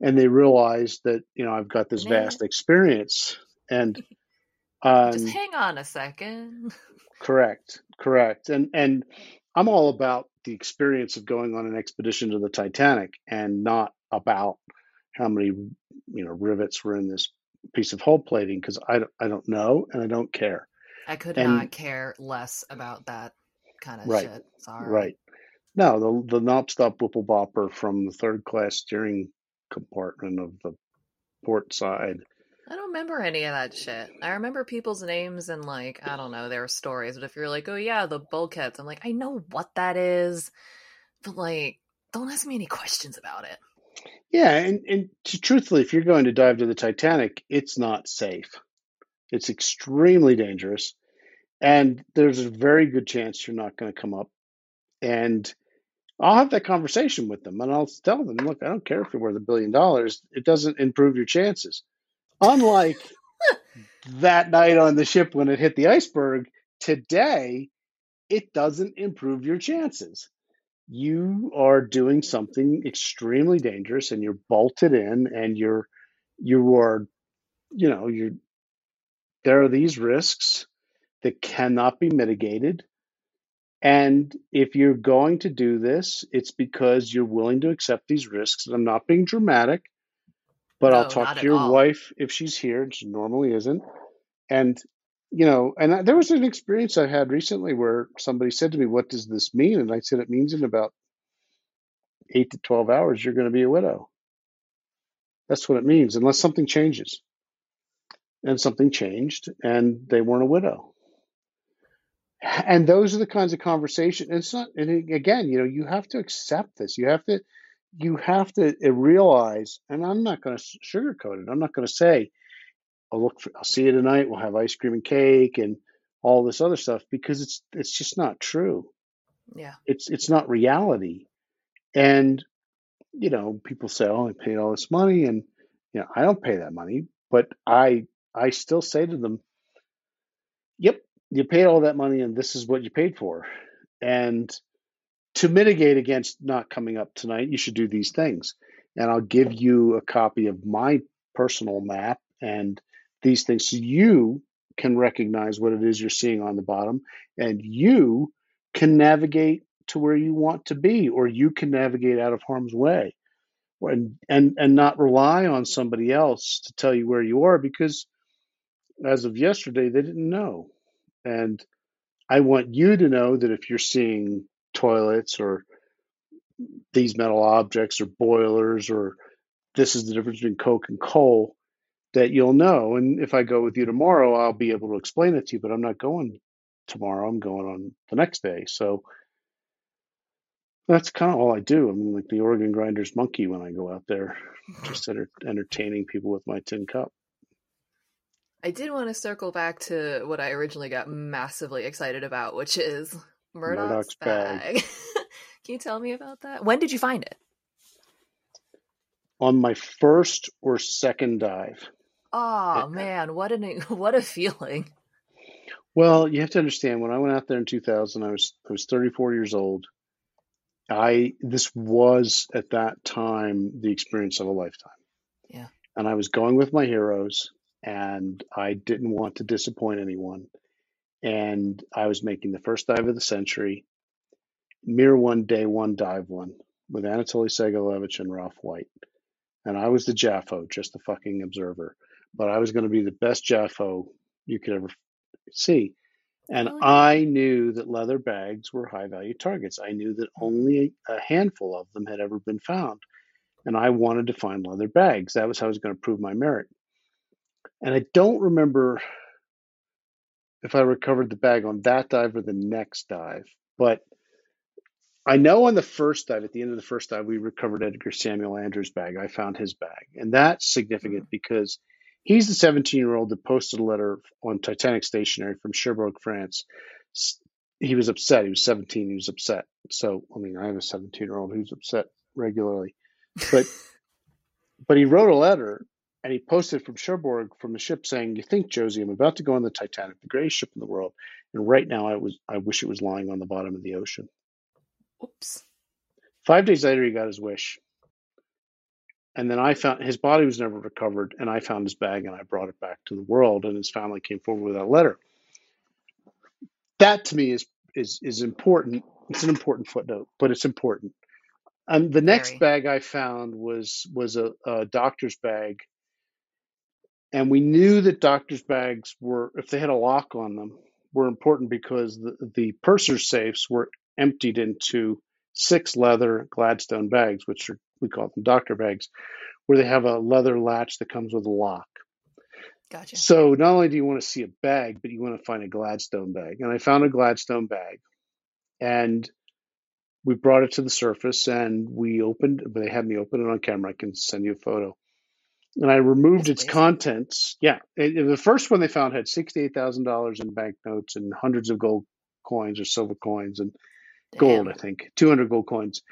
and they realized that you know I've got this vast experience, and um, just hang on a second. Correct, correct, and and I'm all about the experience of going on an expedition to the Titanic, and not about how many you know rivets were in this piece of hull plating because I don't, I don't know and I don't care. I could and, not care less about that kind of right, shit. Sorry. Right. No, the the Knobstop Whipple Bopper from the third class steering compartment of the port side I don't remember any of that shit. I remember people's names and like I don't know their stories. But if you're like, oh yeah, the bulkheads, I'm like, I know what that is, but like, don't ask me any questions about it. Yeah, and and to, truthfully, if you're going to dive to the Titanic, it's not safe. It's extremely dangerous, and there's a very good chance you're not going to come up. And I'll have that conversation with them, and I'll tell them, look, I don't care if you're worth a billion dollars. It doesn't improve your chances. Unlike that night on the ship when it hit the iceberg, today it doesn't improve your chances. You are doing something extremely dangerous and you're bolted in and you're you are you know, you're there are these risks that cannot be mitigated. And if you're going to do this, it's because you're willing to accept these risks. And I'm not being dramatic. But no, I'll talk to your all. wife if she's here, and she normally isn't. And you know, and I, there was an experience I had recently where somebody said to me, "What does this mean?" And I said, "It means in about eight to twelve hours, you're going to be a widow. That's what it means, unless something changes." And something changed, and they weren't a widow. And those are the kinds of conversation. And it's not. And again, you know, you have to accept this. You have to you have to uh, realize, and I'm not going to sugarcoat it. I'm not going to say, "I'll look, for, I'll see you tonight. We'll have ice cream and cake and all this other stuff," because it's it's just not true. Yeah, it's it's not reality. And you know, people say, "Oh, I paid all this money," and you know, I don't pay that money, but I I still say to them, "Yep, you paid all that money, and this is what you paid for." And to mitigate against not coming up tonight, you should do these things. And I'll give you a copy of my personal map and these things so you can recognize what it is you're seeing on the bottom and you can navigate to where you want to be or you can navigate out of harm's way and and and not rely on somebody else to tell you where you are because as of yesterday they didn't know and i want you to know that if you're seeing toilets or these metal objects or boilers or this is the difference between coke and coal that you'll know. And if i go with you tomorrow i'll be able to explain it to you but i'm not going tomorrow. I'm going on the next day. So that's kind of all i do. I'm like the organ grinder's monkey when i go out there just enter- entertaining people with my tin cup I did want to circle back to what I originally got massively excited about, which is Murdoch's, Murdoch's bag. bag. Can you tell me about that? When did you find it? On my first or second dive. Oh man, what an what a feeling. Well, you have to understand when I went out there in 2000, I was I was 34 years old. I this was at that time the experience of a lifetime. Yeah. And I was going with my heroes and I didn't want to disappoint anyone. And I was making the first dive of the century, Mir one day one dive one with Anatoly Sagalevich and Ralph White. And I was the Jaffo, just the fucking observer. But I was going to be the best Jaffo you could ever see. And oh, yeah. I knew that leather bags were high value targets. I knew that only a handful of them had ever been found. And I wanted to find leather bags. That was how I was going to prove my merit. And I don't remember if I recovered the bag on that dive or the next dive, but I know on the first dive, at the end of the first dive, we recovered Edgar Samuel Andrews' bag. I found his bag. And that's significant mm-hmm. because He's the 17 year old that posted a letter on Titanic stationery from Cherbourg, France. He was upset. He was 17. He was upset. So, I mean, I have a 17 year old who's upset regularly, but but he wrote a letter and he posted from Cherbourg from the ship saying, "You think, Josie, I'm about to go on the Titanic, the greatest ship in the world, and right now I was I wish it was lying on the bottom of the ocean." Oops. Five days later, he got his wish. And then I found his body was never recovered, and I found his bag and I brought it back to the world, and his family came forward with that letter. That to me is is is important. It's an important footnote, but it's important. And the next Very. bag I found was was a, a doctor's bag, and we knew that doctor's bags were, if they had a lock on them, were important because the, the purser safes were emptied into six leather Gladstone bags, which are we call them doctor bags, where they have a leather latch that comes with a lock. Gotcha. So not only do you want to see a bag, but you want to find a Gladstone bag. And I found a Gladstone bag, and we brought it to the surface, and we opened. But they had me open it on camera. I can send you a photo. And I removed That's its amazing. contents. Yeah, it, it, the first one they found had sixty-eight thousand dollars in banknotes and hundreds of gold coins or silver coins and Damn. gold. I think two hundred gold coins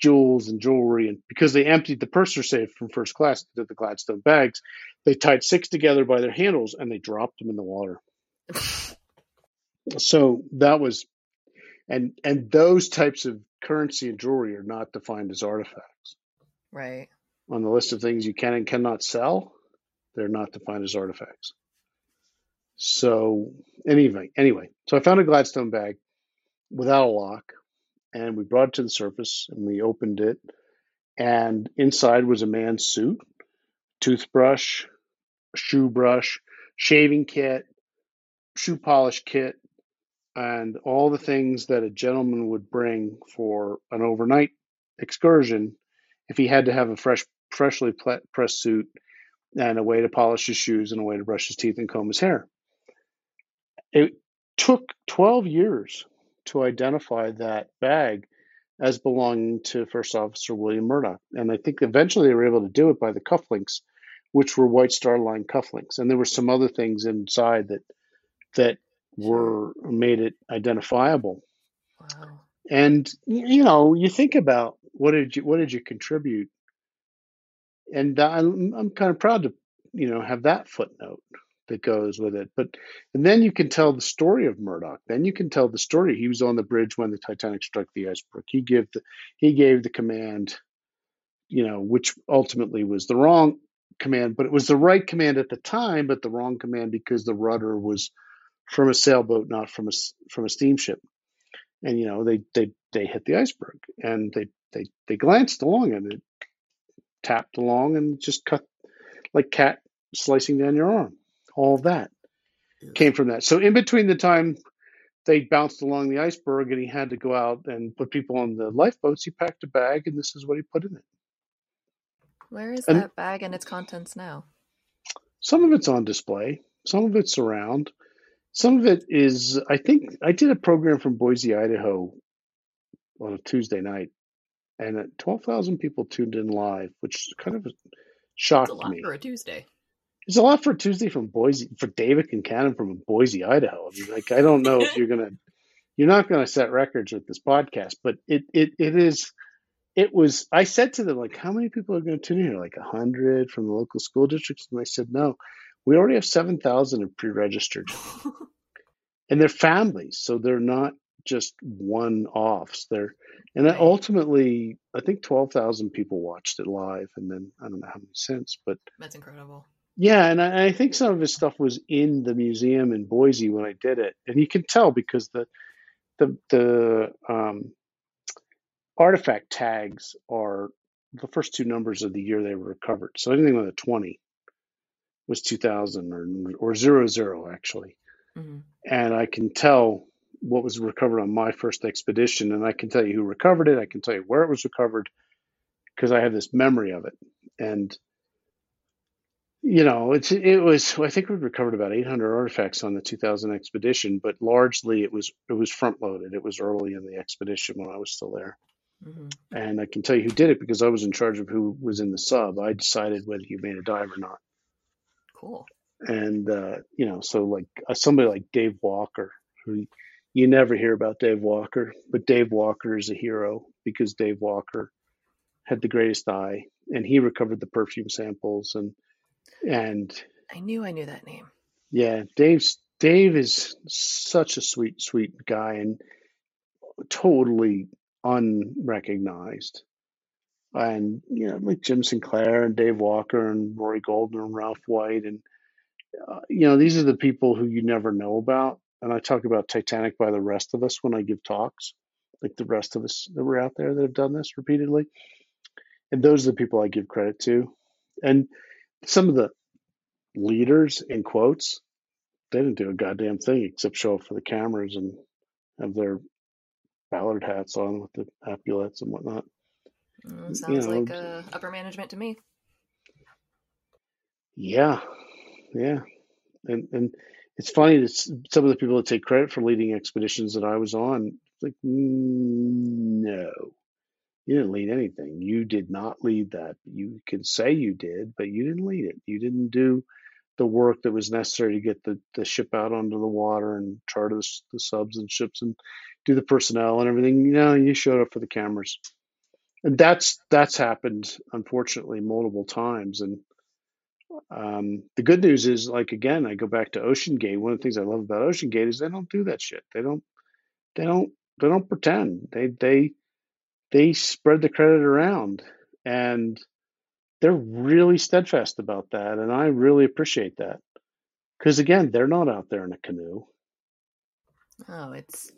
jewels and jewelry. And because they emptied the purser safe from first class into the Gladstone bags, they tied six together by their handles and they dropped them in the water. so that was, and and those types of currency and jewelry are not defined as artifacts. Right. On the list of things you can and cannot sell, they're not defined as artifacts. So anyway, anyway, so I found a Gladstone bag without a lock and we brought it to the surface and we opened it and inside was a man's suit toothbrush shoe brush shaving kit shoe polish kit and all the things that a gentleman would bring for an overnight excursion if he had to have a fresh freshly pressed suit and a way to polish his shoes and a way to brush his teeth and comb his hair it took 12 years to identify that bag as belonging to First Officer William Murdoch. And I think eventually they were able to do it by the cufflinks, which were White Star Line cufflinks. And there were some other things inside that that were made it identifiable. Wow. And you know, you think about what did you what did you contribute? And I'm, I'm kind of proud to you know have that footnote that goes with it. But and then you can tell the story of Murdoch. Then you can tell the story. He was on the bridge when the Titanic struck the iceberg. He gave the he gave the command, you know, which ultimately was the wrong command, but it was the right command at the time, but the wrong command because the rudder was from a sailboat, not from a from a steamship. And you know, they they they hit the iceberg and they they they glanced along and it tapped along and just cut like cat slicing down your arm all of that yeah. came from that. So in between the time they bounced along the iceberg and he had to go out and put people on the lifeboats, he packed a bag and this is what he put in it. Where is and that bag and its contents now? Some of it's on display. Some of it's around. Some of it is, I think, I did a program from Boise, Idaho on a Tuesday night, and 12,000 people tuned in live, which kind of shocked That's a lot me. for a Tuesday. It's a lot for a Tuesday from Boise for David Concannon from Boise, Idaho. I mean, like I don't know if you're gonna, you're not going to set records with this podcast, but it it it is. It was. I said to them like, how many people are going to tune in? Like a hundred from the local school districts, and they said no. We already have seven thousand pre-registered, and they're families, so they're not just one-offs. They're and right. ultimately, I think twelve thousand people watched it live, and then I don't know how many since, but that's incredible. Yeah, and I, I, think some of his stuff was in the museum in Boise when I did it, and you can tell because the the the um, artifact tags are the first two numbers of the year they were recovered. So anything with a twenty was two thousand or or zero zero actually, mm-hmm. and I can tell what was recovered on my first expedition, and I can tell you who recovered it. I can tell you where it was recovered because I have this memory of it, and you know, it's it was. I think we recovered about 800 artifacts on the 2000 expedition, but largely it was it was front loaded. It was early in the expedition when I was still there, mm-hmm. and I can tell you who did it because I was in charge of who was in the sub. I decided whether you made a dive or not. Cool. And uh, you know, so like uh, somebody like Dave Walker, who you never hear about Dave Walker, but Dave Walker is a hero because Dave Walker had the greatest eye, and he recovered the perfume samples and and I knew I knew that name. Yeah, Dave's Dave is such a sweet, sweet guy and totally unrecognized. And you know, like Jim Sinclair and Dave Walker and Rory Golden and Ralph White, and uh, you know, these are the people who you never know about. And I talk about Titanic by the rest of us when I give talks, like the rest of us that were out there that have done this repeatedly. And those are the people I give credit to. And some of the leaders in quotes they didn't do a goddamn thing except show up for the cameras and have their ballard hats on with the epaulets and whatnot. Mm, sounds you know, like uh, upper management to me. Yeah, yeah, and and it's funny that some of the people that take credit for leading expeditions that I was on, like, mm, no, you didn't lead anything. You did not lead that. You can say you did, but you didn't lead it. You didn't do the work that was necessary to get the, the ship out onto the water and chart the, the subs and ships and do the personnel and everything. You know, you showed up for the cameras, and that's that's happened unfortunately multiple times. And um, the good news is, like again, I go back to OceanGate. One of the things I love about OceanGate is they don't do that shit. They don't, they don't, they don't pretend. They they they spread the credit around and they're really steadfast about that and i really appreciate that because again they're not out there in a canoe oh it's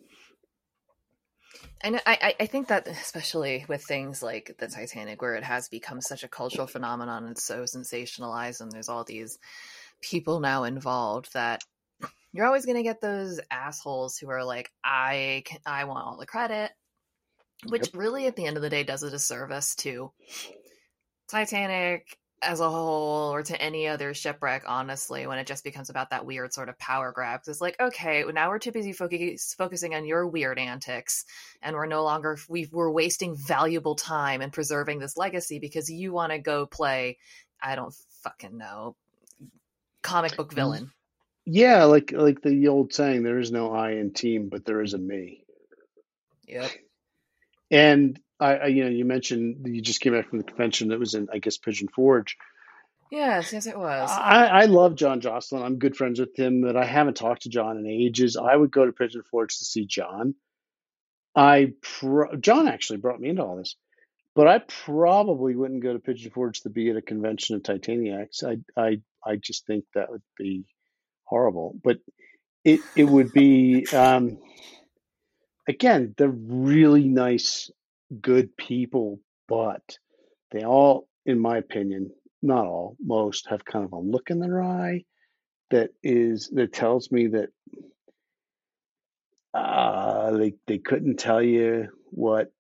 and I, I think that especially with things like the Titanic, where it has become such a cultural phenomenon and so sensationalized, and there's all these people now involved that you're always going to get those assholes who are like, I can, I want all the credit which yep. really at the end of the day does a disservice to Titanic as a whole or to any other shipwreck, honestly, when it just becomes about that weird sort of power grab. It's like, okay, now we're too busy focus, focusing on your weird antics, and we're no longer we we're wasting valuable time and preserving this legacy because you want to go play, I don't fucking know, comic book mm-hmm. villain. Yeah, like like the old saying, there is no I in team, but there is a me. Yep. And I, I, you know, you mentioned you just came back from the convention that was in, I guess, Pigeon Forge. Yes, yes, it was. I, I love John Joslyn. I'm good friends with him, but I haven't talked to John in ages. I would go to Pigeon Forge to see John. I pro- John actually brought me into all this, but I probably wouldn't go to Pigeon Forge to be at a convention of Titaniacs. I I I just think that would be horrible. But it it would be. Um, again, they're really nice, good people, but they all, in my opinion, not all, most have kind of a look in their eye that is that tells me that uh, they they couldn't tell you what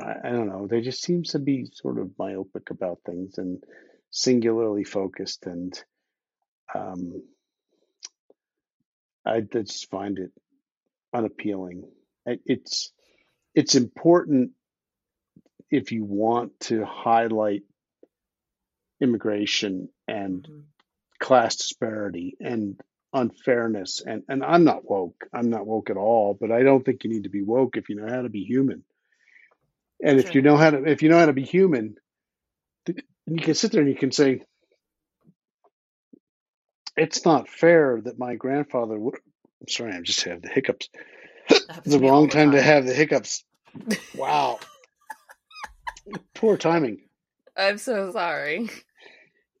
I, I don't know. They just seems to be sort of myopic about things and singularly focused, and um, I just find it unappealing. It's it's important if you want to highlight immigration and mm-hmm. class disparity and unfairness and and I'm not woke. I'm not woke at all, but I don't think you need to be woke if you know how to be human. And if you know how to if you know how to be human, you can sit there and you can say it's not fair that my grandfather would I'm sorry, I just have the hiccups. the wrong time, time to have the hiccups. Wow. Poor timing. I'm so sorry.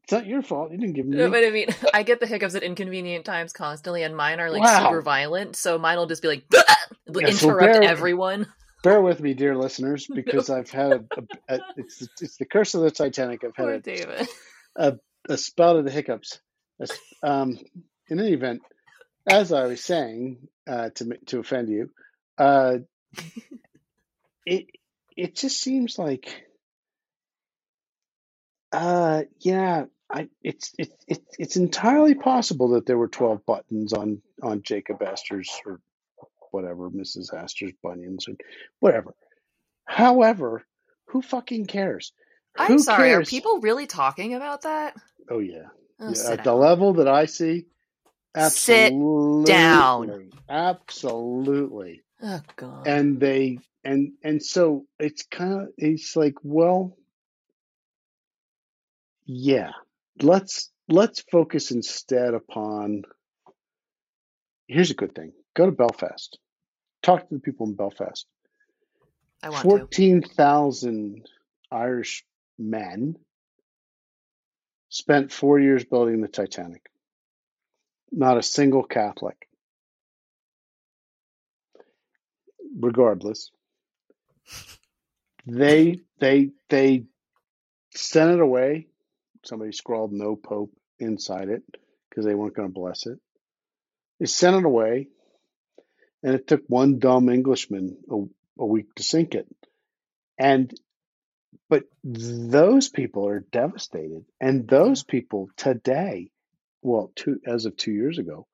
It's not your fault. You didn't give me. No, but I mean, I get the hiccups at inconvenient times constantly, and mine are like wow. super violent. So mine will just be like interrupt bear, everyone. Bear with me, dear listeners, because no. I've had a, a, a, it's it's the curse of the Titanic. I've had a, a, a spout of the hiccups. Um, in any event, as I was saying, uh, to to offend you, uh, it it just seems like, uh, yeah, I it's it's it's it's entirely possible that there were twelve buttons on on Jacob Astor's or whatever Mrs. Astor's bunions or whatever. However, who fucking cares? I'm who sorry. Cares? Are people really talking about that? Oh yeah, oh, yeah at the level that I see, absolutely, sit down, absolutely. Oh god. And they and and so it's kind of it's like well, yeah let's let's focus instead upon here's a good thing go to belfast talk to the people in belfast I want 14,000 Irish men spent four years building the Titanic. Not a single Catholic. Regardless, they they they sent it away somebody scrawled no pope inside it because they weren't going to bless it. They sent it away, and it took one dumb Englishman a, a week to sink it. And but those people are devastated, and those people today, well, two as of two years ago,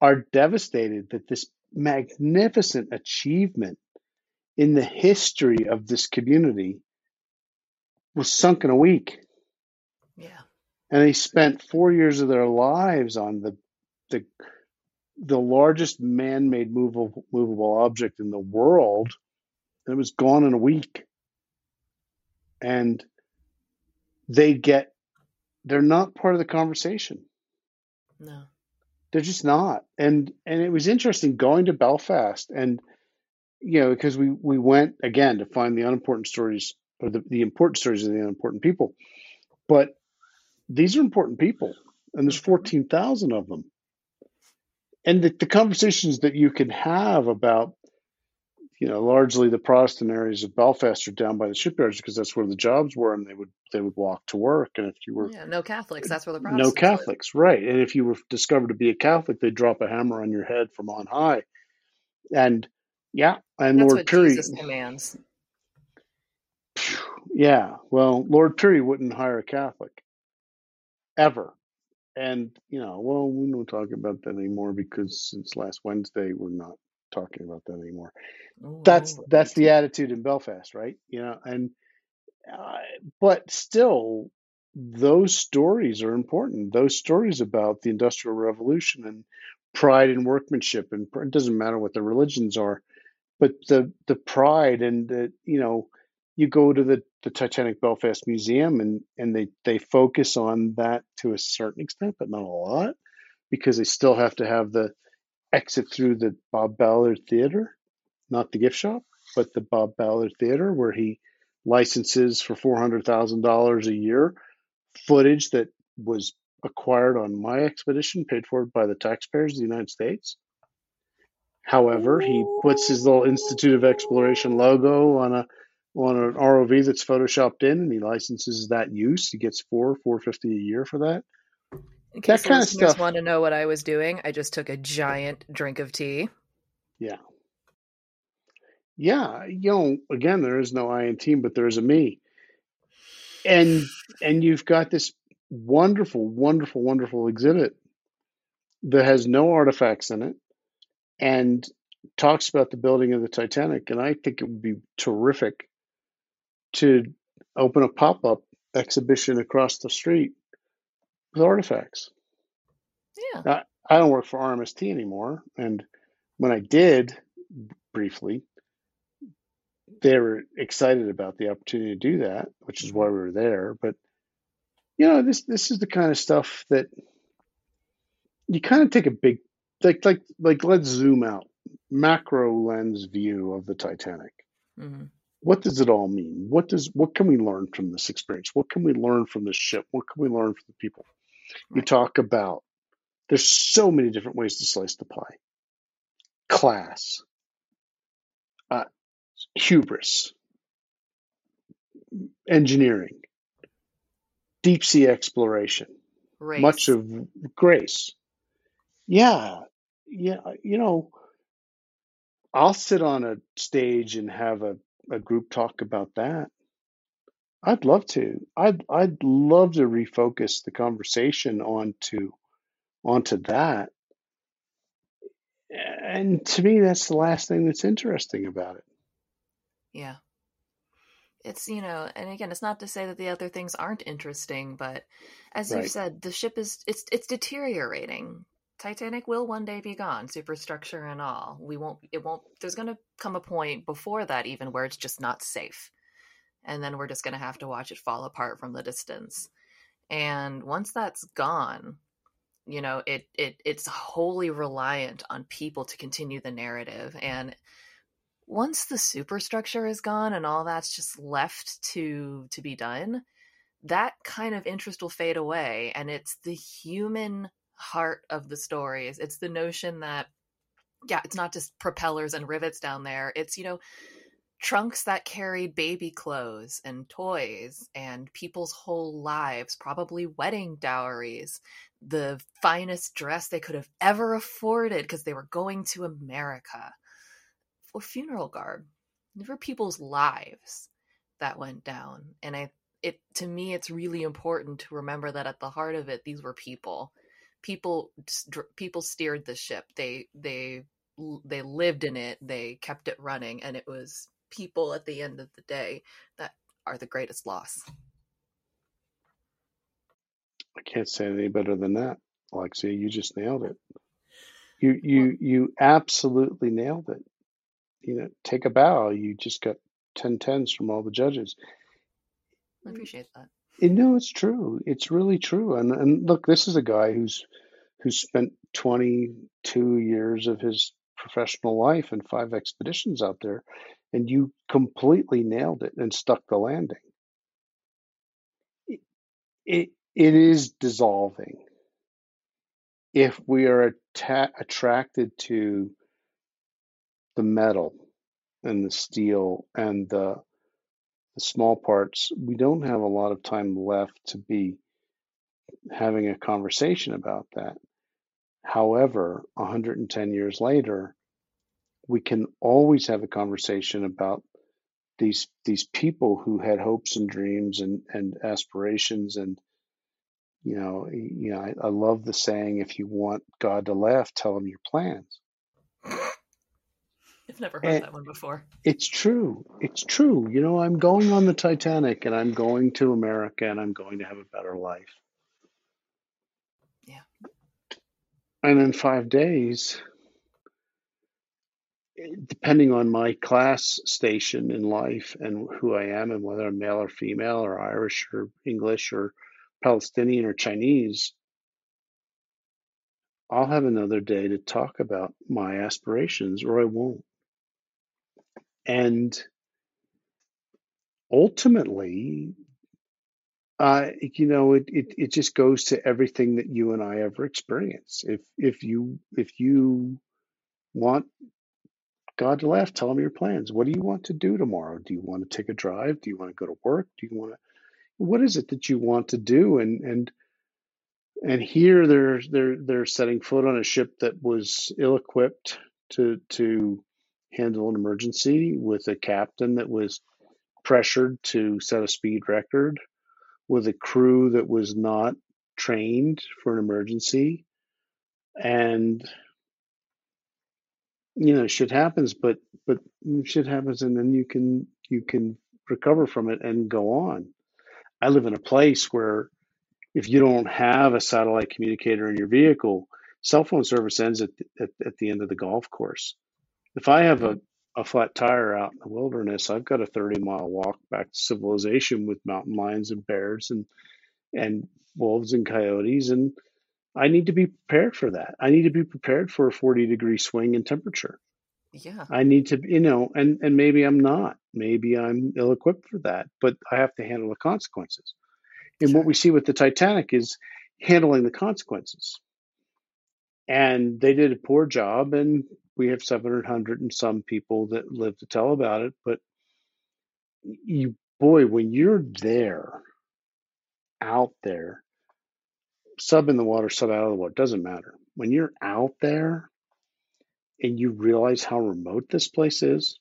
are devastated that this magnificent achievement in the history of this community was sunk in a week. Yeah. And they spent four years of their lives on the the the largest man-made movable movable object in the world. And it was gone in a week. And they get they're not part of the conversation. No. They're just not. And and it was interesting going to Belfast and you know, because we we went again to find the unimportant stories or the, the important stories of the unimportant people. But these are important people, and there's 14,000 of them. And the, the conversations that you can have about, you know, largely the Protestant areas of Belfast are down by the shipyards because that's where the jobs were, and they would they would walk to work. And if you were yeah, no Catholics, that's where the Protestants no Catholics, were. right? And if you were discovered to be a Catholic, they'd drop a hammer on your head from on high. And yeah, and that's Lord Pirrie commands. Yeah, well, Lord Pirrie wouldn't hire a Catholic ever. And, you know, well, we don't talk about that anymore because since last Wednesday, we're not talking about that anymore. Oh, that's that's the attitude in Belfast, right? You know, and uh, but still, those stories are important. Those stories about the Industrial Revolution and pride in workmanship, and it doesn't matter what the religions are, but the the pride and the you know you go to the, the Titanic Belfast Museum and, and they, they focus on that to a certain extent, but not a lot, because they still have to have the exit through the Bob Ballard Theater, not the gift shop, but the Bob Ballard Theater, where he licenses for $400,000 a year footage that was acquired on my expedition, paid for by the taxpayers of the United States. However, he puts his little Institute of Exploration logo on a on an ROV that's photoshopped in, and he licenses that use. He gets four four fifty a year for that. In case that kind of stuff. Want to know what I was doing? I just took a giant drink of tea. Yeah, yeah. You know, again, there is no I in team, but there is a me, and and you've got this wonderful, wonderful, wonderful exhibit that has no artifacts in it, and talks about the building of the Titanic. And I think it would be terrific to open a pop up exhibition across the street with artifacts. Yeah. I don't work for RMST anymore, and when I did briefly, they were excited about the opportunity to do that, which is why we were there. But you know, this this is the kind of stuff that you kind of take a big like like like let's zoom out macro lens view of the Titanic. Mm-hmm. What does it all mean? What does what can we learn from this experience? What can we learn from this ship? What can we learn from the people? Right. You talk about there's so many different ways to slice the pie. Class, uh, hubris, engineering, deep sea exploration, Race. much of grace. Yeah, yeah, uh, you know, I'll sit on a stage and have a, a group talk about that. I'd love to. I'd I'd love to refocus the conversation onto onto that. And to me, that's the last thing that's interesting about it. Yeah. It's, you know, and again, it's not to say that the other things aren't interesting, but as right. you said, the ship is it's it's deteriorating. Titanic will one day be gone, superstructure and all. We won't it won't there's going to come a point before that even where it's just not safe. And then we're just going to have to watch it fall apart from the distance. And once that's gone, you know, it it it's wholly reliant on people to continue the narrative and once the superstructure is gone and all that's just left to to be done that kind of interest will fade away and it's the human heart of the stories it's the notion that yeah it's not just propellers and rivets down there it's you know trunks that carried baby clothes and toys and people's whole lives probably wedding dowries the finest dress they could have ever afforded because they were going to america or funeral garb. for people's lives that went down. And I it to me it's really important to remember that at the heart of it these were people. People people steered the ship. They they they lived in it. They kept it running and it was people at the end of the day that are the greatest loss. I can't say any better than that, Alexia. You just nailed it. You you you absolutely nailed it you know, take a bow. You just got 10 tens from all the judges. I appreciate that. And no, it's true. It's really true. And and look, this is a guy who's who's spent 22 years of his professional life and five expeditions out there, and you completely nailed it and stuck the landing. It, it, it is dissolving. If we are atta- attracted to the metal and the steel and the the small parts, we don't have a lot of time left to be having a conversation about that. However, 110 years later, we can always have a conversation about these these people who had hopes and dreams and, and aspirations and you know you know I, I love the saying if you want God to laugh, tell him your plans. I've never heard and that one before. It's true. It's true. You know, I'm going on the Titanic and I'm going to America and I'm going to have a better life. Yeah. And in five days, depending on my class station in life and who I am and whether I'm male or female or Irish or English or Palestinian or Chinese, I'll have another day to talk about my aspirations or I won't. And ultimately, uh, you know, it, it, it just goes to everything that you and I ever experience. If if you if you want God to laugh, tell him your plans. What do you want to do tomorrow? Do you want to take a drive? Do you want to go to work? Do you want to what is it that you want to do? And and and here they're they're they're setting foot on a ship that was ill equipped to to handle an emergency with a captain that was pressured to set a speed record, with a crew that was not trained for an emergency. And you know, shit happens, but but shit happens and then you can you can recover from it and go on. I live in a place where if you don't have a satellite communicator in your vehicle, cell phone service ends at, at, at the end of the golf course. If I have a, a flat tire out in the wilderness, I've got a 30 mile walk back to civilization with mountain lions and bears and and wolves and coyotes and I need to be prepared for that. I need to be prepared for a 40 degree swing in temperature. Yeah. I need to, you know, and and maybe I'm not. Maybe I'm ill equipped for that, but I have to handle the consequences. And sure. what we see with the Titanic is handling the consequences. And they did a poor job, and we have 700 and some people that live to tell about it. But you, boy, when you're there, out there, sub in the water, sub out of the water, doesn't matter. When you're out there and you realize how remote this place is,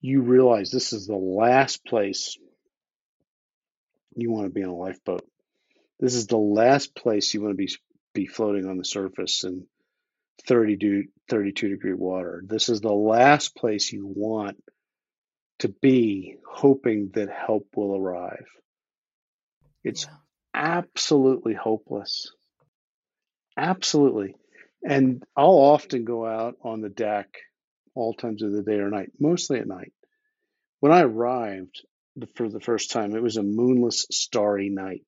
you realize this is the last place you want to be on a lifeboat. This is the last place you want to be be floating on the surface in 32, 32 degree water. This is the last place you want to be hoping that help will arrive. It's yeah. absolutely hopeless. Absolutely. And I'll often go out on the deck all times of the day or night, mostly at night. When I arrived for the first time, it was a moonless, starry night.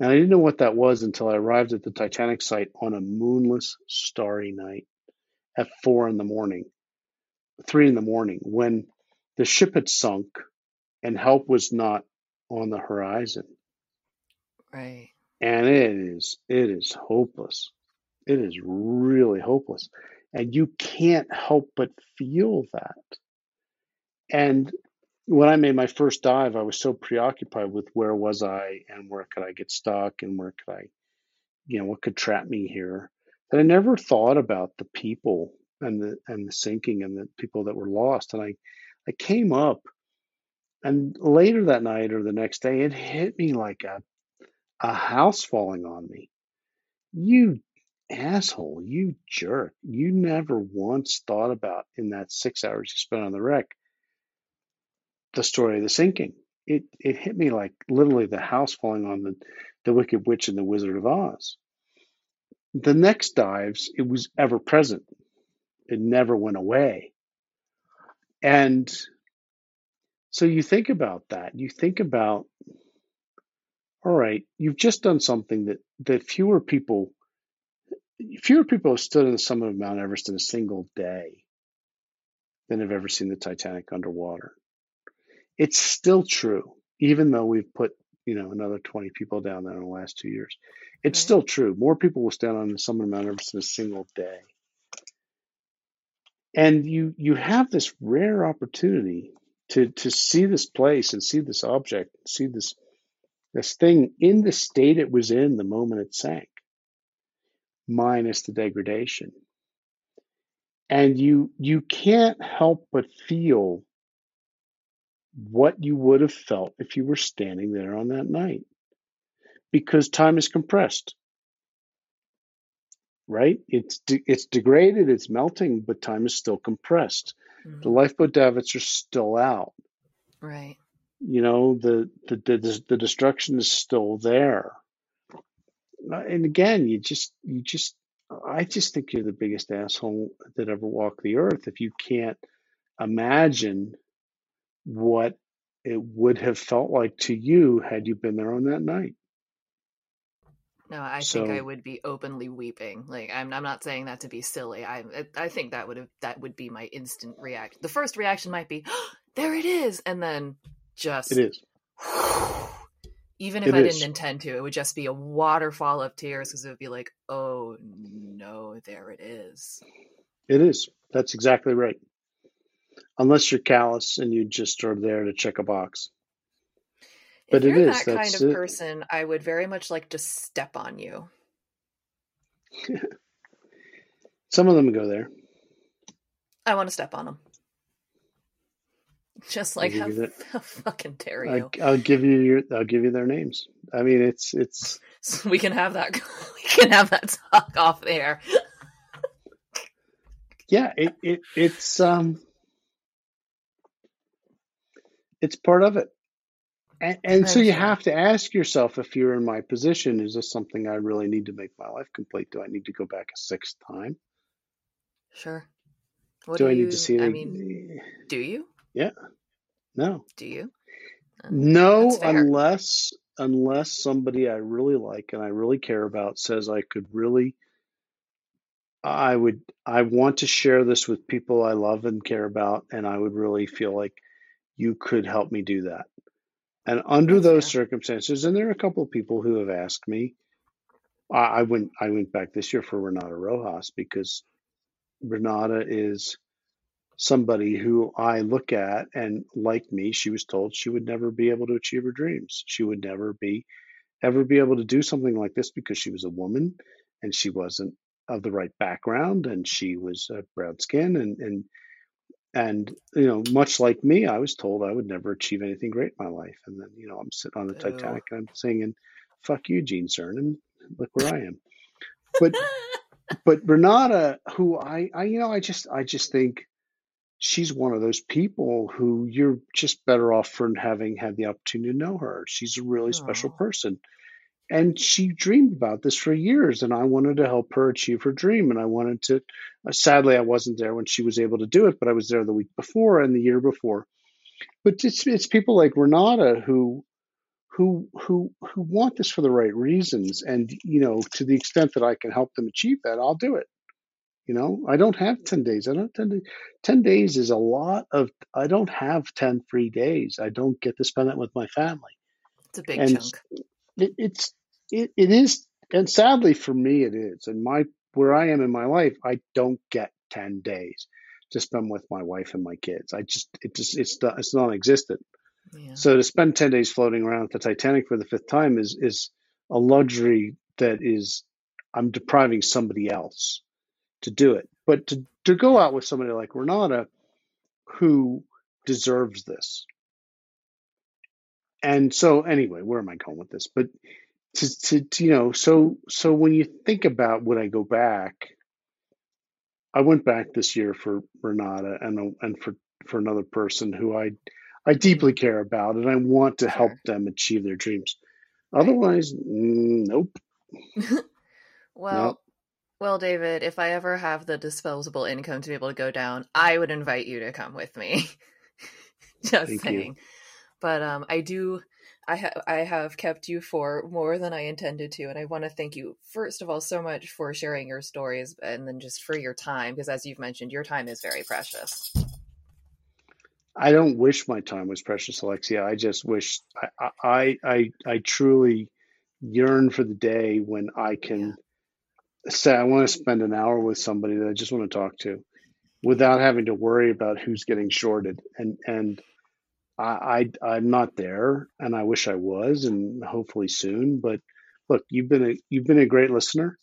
And I didn't know what that was until I arrived at the Titanic site on a moonless, starry night at four in the morning, three in the morning, when the ship had sunk and help was not on the horizon. Right. And it is, it is hopeless. It is really hopeless. And you can't help but feel that. And when I made my first dive, I was so preoccupied with where was I and where could I get stuck and where could I, you know, what could trap me here that I never thought about the people and the and the sinking and the people that were lost. And I, I came up, and later that night or the next day, it hit me like a, a house falling on me. You asshole, you jerk! You never once thought about in that six hours you spent on the wreck the story of the sinking. It it hit me like literally the house falling on the the Wicked Witch and the Wizard of Oz. The next dives, it was ever present. It never went away. And so you think about that. You think about, all right, you've just done something that that fewer people fewer people have stood on the summit of Mount Everest in a single day than have ever seen the Titanic underwater it's still true, even though we've put you know another 20 people down there in the last two years. It's right. still true. More people will stand on the summit of Mount Everest in a single day. And you you have this rare opportunity to to see this place and see this object, see this this thing in the state it was in the moment it sank, minus the degradation. And you you can't help but feel what you would have felt if you were standing there on that night because time is compressed. Right? It's de- it's degraded it's melting but time is still compressed. Mm-hmm. the lifeboat davits are still out. Right. You know the, the the the destruction is still there. And again you just you just i just think you're the biggest asshole that ever walked the earth if you can't imagine what it would have felt like to you had you been there on that night. No, I so, think I would be openly weeping. Like I'm, I'm not saying that to be silly. I, I think that would have that would be my instant reaction. The first reaction might be, oh, "There it is," and then just it is. Even if it I is. didn't intend to, it would just be a waterfall of tears because it would be like, "Oh no, there it is." It is. That's exactly right unless you're callous and you just are there to check a box. But if you're that kind of it. person, I would very much like to step on you. Some of them go there. I want to step on them. Just like how, how, fucking dare you? I, will give you your. I'll give you their names. I mean, it's it's. So we can have that. We can have that talk off there. yeah, it, it it's um it's part of it. And, and so you have to ask yourself if you're in my position, is this something I really need to make my life complete? Do I need to go back a sixth time? Sure. What do, do I you, need to see? I mean, do you? Yeah. No. Do you? Uh, no, unless unless somebody I really like and I really care about says I could really I would I want to share this with people I love and care about and I would really feel like you could help me do that. And under those circumstances, and there are a couple of people who have asked me, I, I went I went back this year for Renata Rojas because Renata is somebody who I look at and like me, she was told she would never be able to achieve her dreams. She would never be ever be able to do something like this because she was a woman and she wasn't of the right background and she was uh, brown skin and and and you know much like me i was told i would never achieve anything great in my life and then you know i'm sitting on the titanic and i'm singing fuck you gene cernan look where i am but but renata who i i you know i just i just think she's one of those people who you're just better off for having had the opportunity to know her. She's a really Aww. special person. And she dreamed about this for years, and I wanted to help her achieve her dream. And I wanted to, uh, sadly, I wasn't there when she was able to do it, but I was there the week before and the year before. But it's, it's people like Renata who, who, who, who want this for the right reasons. And, you know, to the extent that I can help them achieve that, I'll do it. You know, I don't have 10 days. I don't 10 days. 10 days is a lot of, I don't have 10 free days. I don't get to spend that with my family. It's a big and chunk. It, it's, it, it is, and sadly for me, it is. And my, where I am in my life, I don't get 10 days to spend with my wife and my kids. I just, it just, it's, it's non-existent. Yeah. So to spend 10 days floating around the Titanic for the fifth time is, is a luxury that is, I'm depriving somebody else to do it. But to, to go out with somebody like Renata who deserves this. And so anyway, where am I going with this? But to, to, to you know, so so when you think about would I go back, I went back this year for Renata and and for for another person who I I deeply care about and I want to help them achieve their dreams. Otherwise, mm, nope. well, nope. Well, David, if I ever have the disposable income to be able to go down, I would invite you to come with me. Just Thank saying. You. But um, I do. I have I have kept you for more than I intended to, and I want to thank you first of all so much for sharing your stories, and then just for your time, because as you've mentioned, your time is very precious. I don't wish my time was precious, Alexia. I just wish I I I, I truly yearn for the day when I can. Yeah say I want to spend an hour with somebody that I just want to talk to without having to worry about who's getting shorted. And and I, I I'm not there, and I wish I was, and hopefully soon. But look, you've been a you've been a great listener,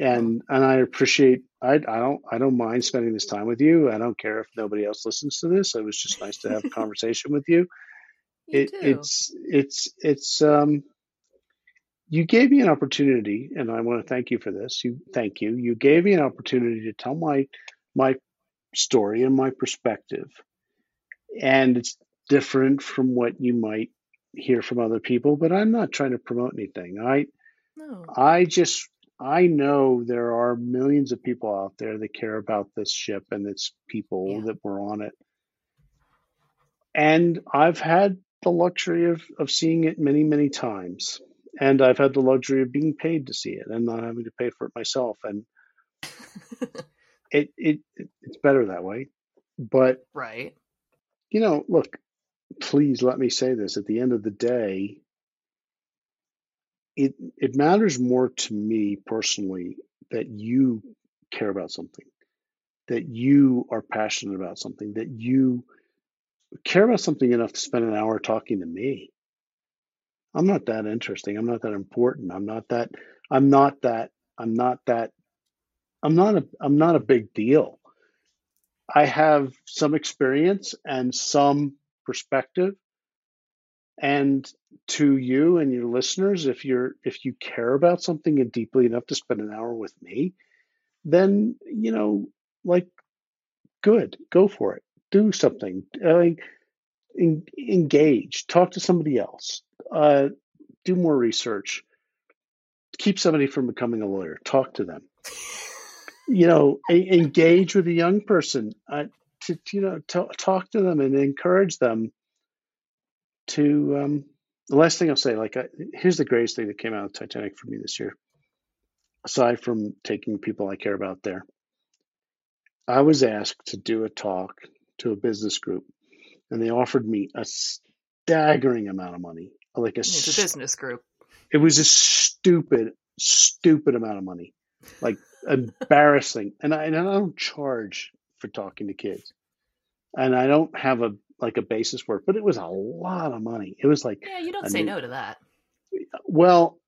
and and I appreciate. I I don't I don't mind spending this time with you. I don't care if nobody else listens to this. It was just nice to have a conversation with you. you it, it's it's it's um you gave me an opportunity, and I want to thank you for this. You thank you. You gave me an opportunity to tell my my story and my perspective, and it's different from what you might hear from other people. But I'm not trying to promote anything. I no. I just I know there are millions of people out there that care about this ship and its people yeah. that were on it. And I've had the luxury of, of seeing it many, many times and I've had the luxury of being paid to see it and not having to pay for it myself. And it, it it's better that way. But right, you know, look, please let me say this. At the end of the day, it it matters more to me personally that you care about something, that you are passionate about something, that you care about something enough to spend an hour talking to me I'm not that interesting. I'm not that important. I'm not that I'm not that I'm not that I'm not a I'm not a big deal. I have some experience and some perspective. And to you and your listeners, if you're if you care about something and deeply enough to spend an hour with me, then you know, like good, go for it. Do something. En- engage, talk to somebody else, uh, do more research, keep somebody from becoming a lawyer, talk to them. You know, a- engage with a young person, uh, to you know, t- talk to them and encourage them to. Um, the last thing I'll say, like, I, here's the greatest thing that came out of Titanic for me this year, aside from taking people I care about there. I was asked to do a talk to a business group, and they offered me a staggering amount of money, like a, it's a business group. It was a stupid, stupid amount of money, like embarrassing. And I, and I don't charge for talking to kids, and I don't have a like a basis for it, but it was a lot of money. It was like yeah, you don't say new, no to that. Well,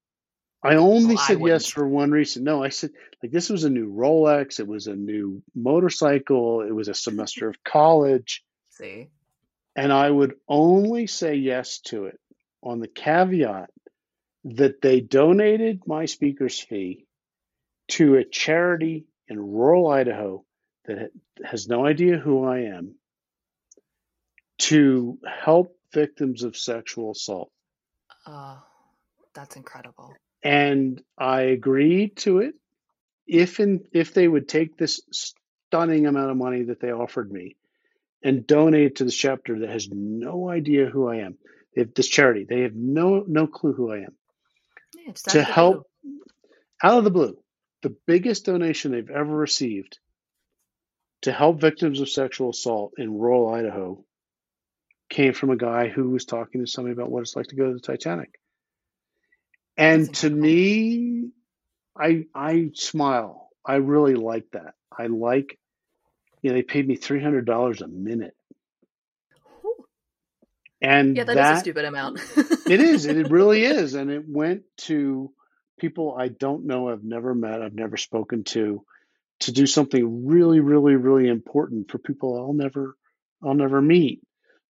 I only oh, well, said I yes for one reason. No, I said like this was a new Rolex, it was a new motorcycle, it was a semester of college. See. And I would only say yes to it on the caveat that they donated my speaker's fee to a charity in rural Idaho that has no idea who I am to help victims of sexual assault. Oh, that's incredible. And I agreed to it if in, if they would take this stunning amount of money that they offered me and donate it to this chapter that has no idea who I am. Have this charity. They have no no clue who I am. Yeah, to help blue. out of the blue, the biggest donation they've ever received to help victims of sexual assault in rural Idaho came from a guy who was talking to somebody about what it's like to go to the Titanic. And to me, I I smile. I really like that. I like you know, they paid me three hundred dollars a minute. And yeah, that, that is a stupid amount. it is. It really is. And it went to people I don't know, I've never met, I've never spoken to, to do something really, really, really important for people I'll never I'll never meet.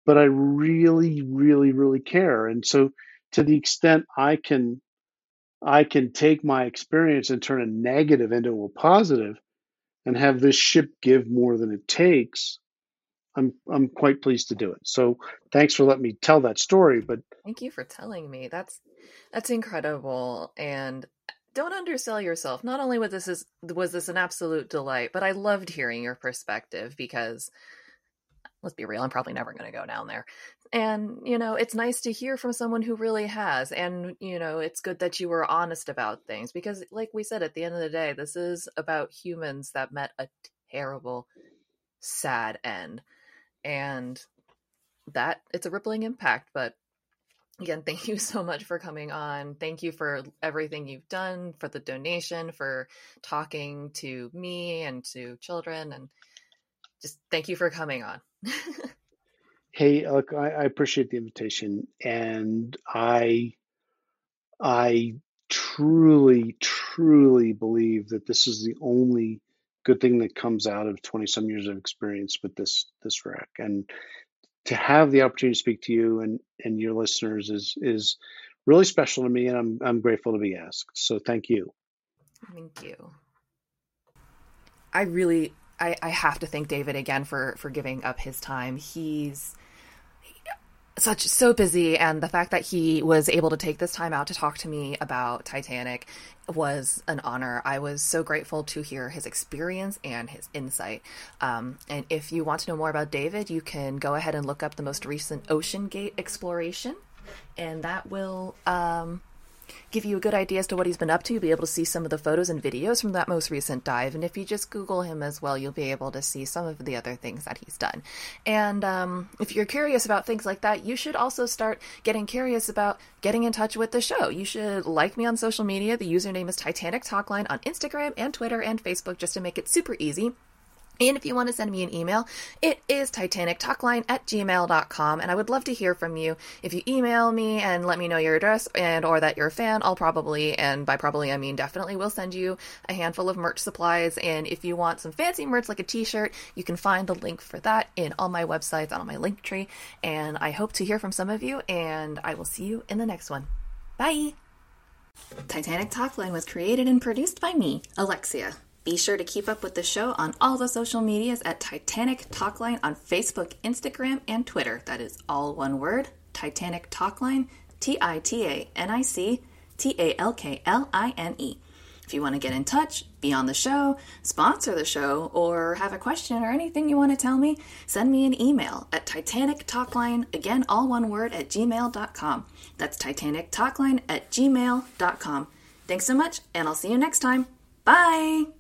But I really, really, really care. And so to the extent I can I can take my experience and turn a negative into a positive and have this ship give more than it takes, I'm I'm quite pleased to do it. So thanks for letting me tell that story. But thank you for telling me. That's that's incredible. And don't undersell yourself. Not only was this is, was this an absolute delight, but I loved hearing your perspective because let's be real, I'm probably never going to go down there and you know it's nice to hear from someone who really has and you know it's good that you were honest about things because like we said at the end of the day this is about humans that met a terrible sad end and that it's a rippling impact but again thank you so much for coming on. Thank you for everything you've done for the donation for talking to me and to children and just thank you for coming on. Hey, look, I, I appreciate the invitation, and I, I truly, truly believe that this is the only good thing that comes out of 20 some years of experience with this this wreck and to have the opportunity to speak to you and and your listeners is is really special to me and I'm I'm grateful to be asked. So thank you. Thank you. I really I, I have to thank David again for for giving up his time. He's such so busy and the fact that he was able to take this time out to talk to me about Titanic was an honor. I was so grateful to hear his experience and his insight. Um, and if you want to know more about David, you can go ahead and look up the most recent OceanGate exploration, and that will um, give you a good idea as to what he's been up to. You'll be able to see some of the photos and videos from that most recent dive. And if you just Google him as well, you'll be able to see some of the other things that he's done. And um, if you're curious about things like that, you should also start getting curious about getting in touch with the show. You should like me on social media. The username is Titanic Talkline on Instagram and Twitter and Facebook just to make it super easy. And if you want to send me an email, it is titanictalkline at gmail.com. And I would love to hear from you. If you email me and let me know your address and or that you're a fan, I'll probably, and by probably I mean definitely, will send you a handful of merch supplies. And if you want some fancy merch like a t-shirt, you can find the link for that in all my websites on my link tree. And I hope to hear from some of you, and I will see you in the next one. Bye! Titanic Talkline was created and produced by me, Alexia. Be sure to keep up with the show on all the social medias at Titanic Talkline on Facebook, Instagram, and Twitter. That is all one word Titanic Talkline, T I T A N I C T A L K L I N E. If you want to get in touch, be on the show, sponsor the show, or have a question or anything you want to tell me, send me an email at Titanic Talkline, again, all one word, at gmail.com. That's Titanic Talkline at gmail.com. Thanks so much, and I'll see you next time. Bye!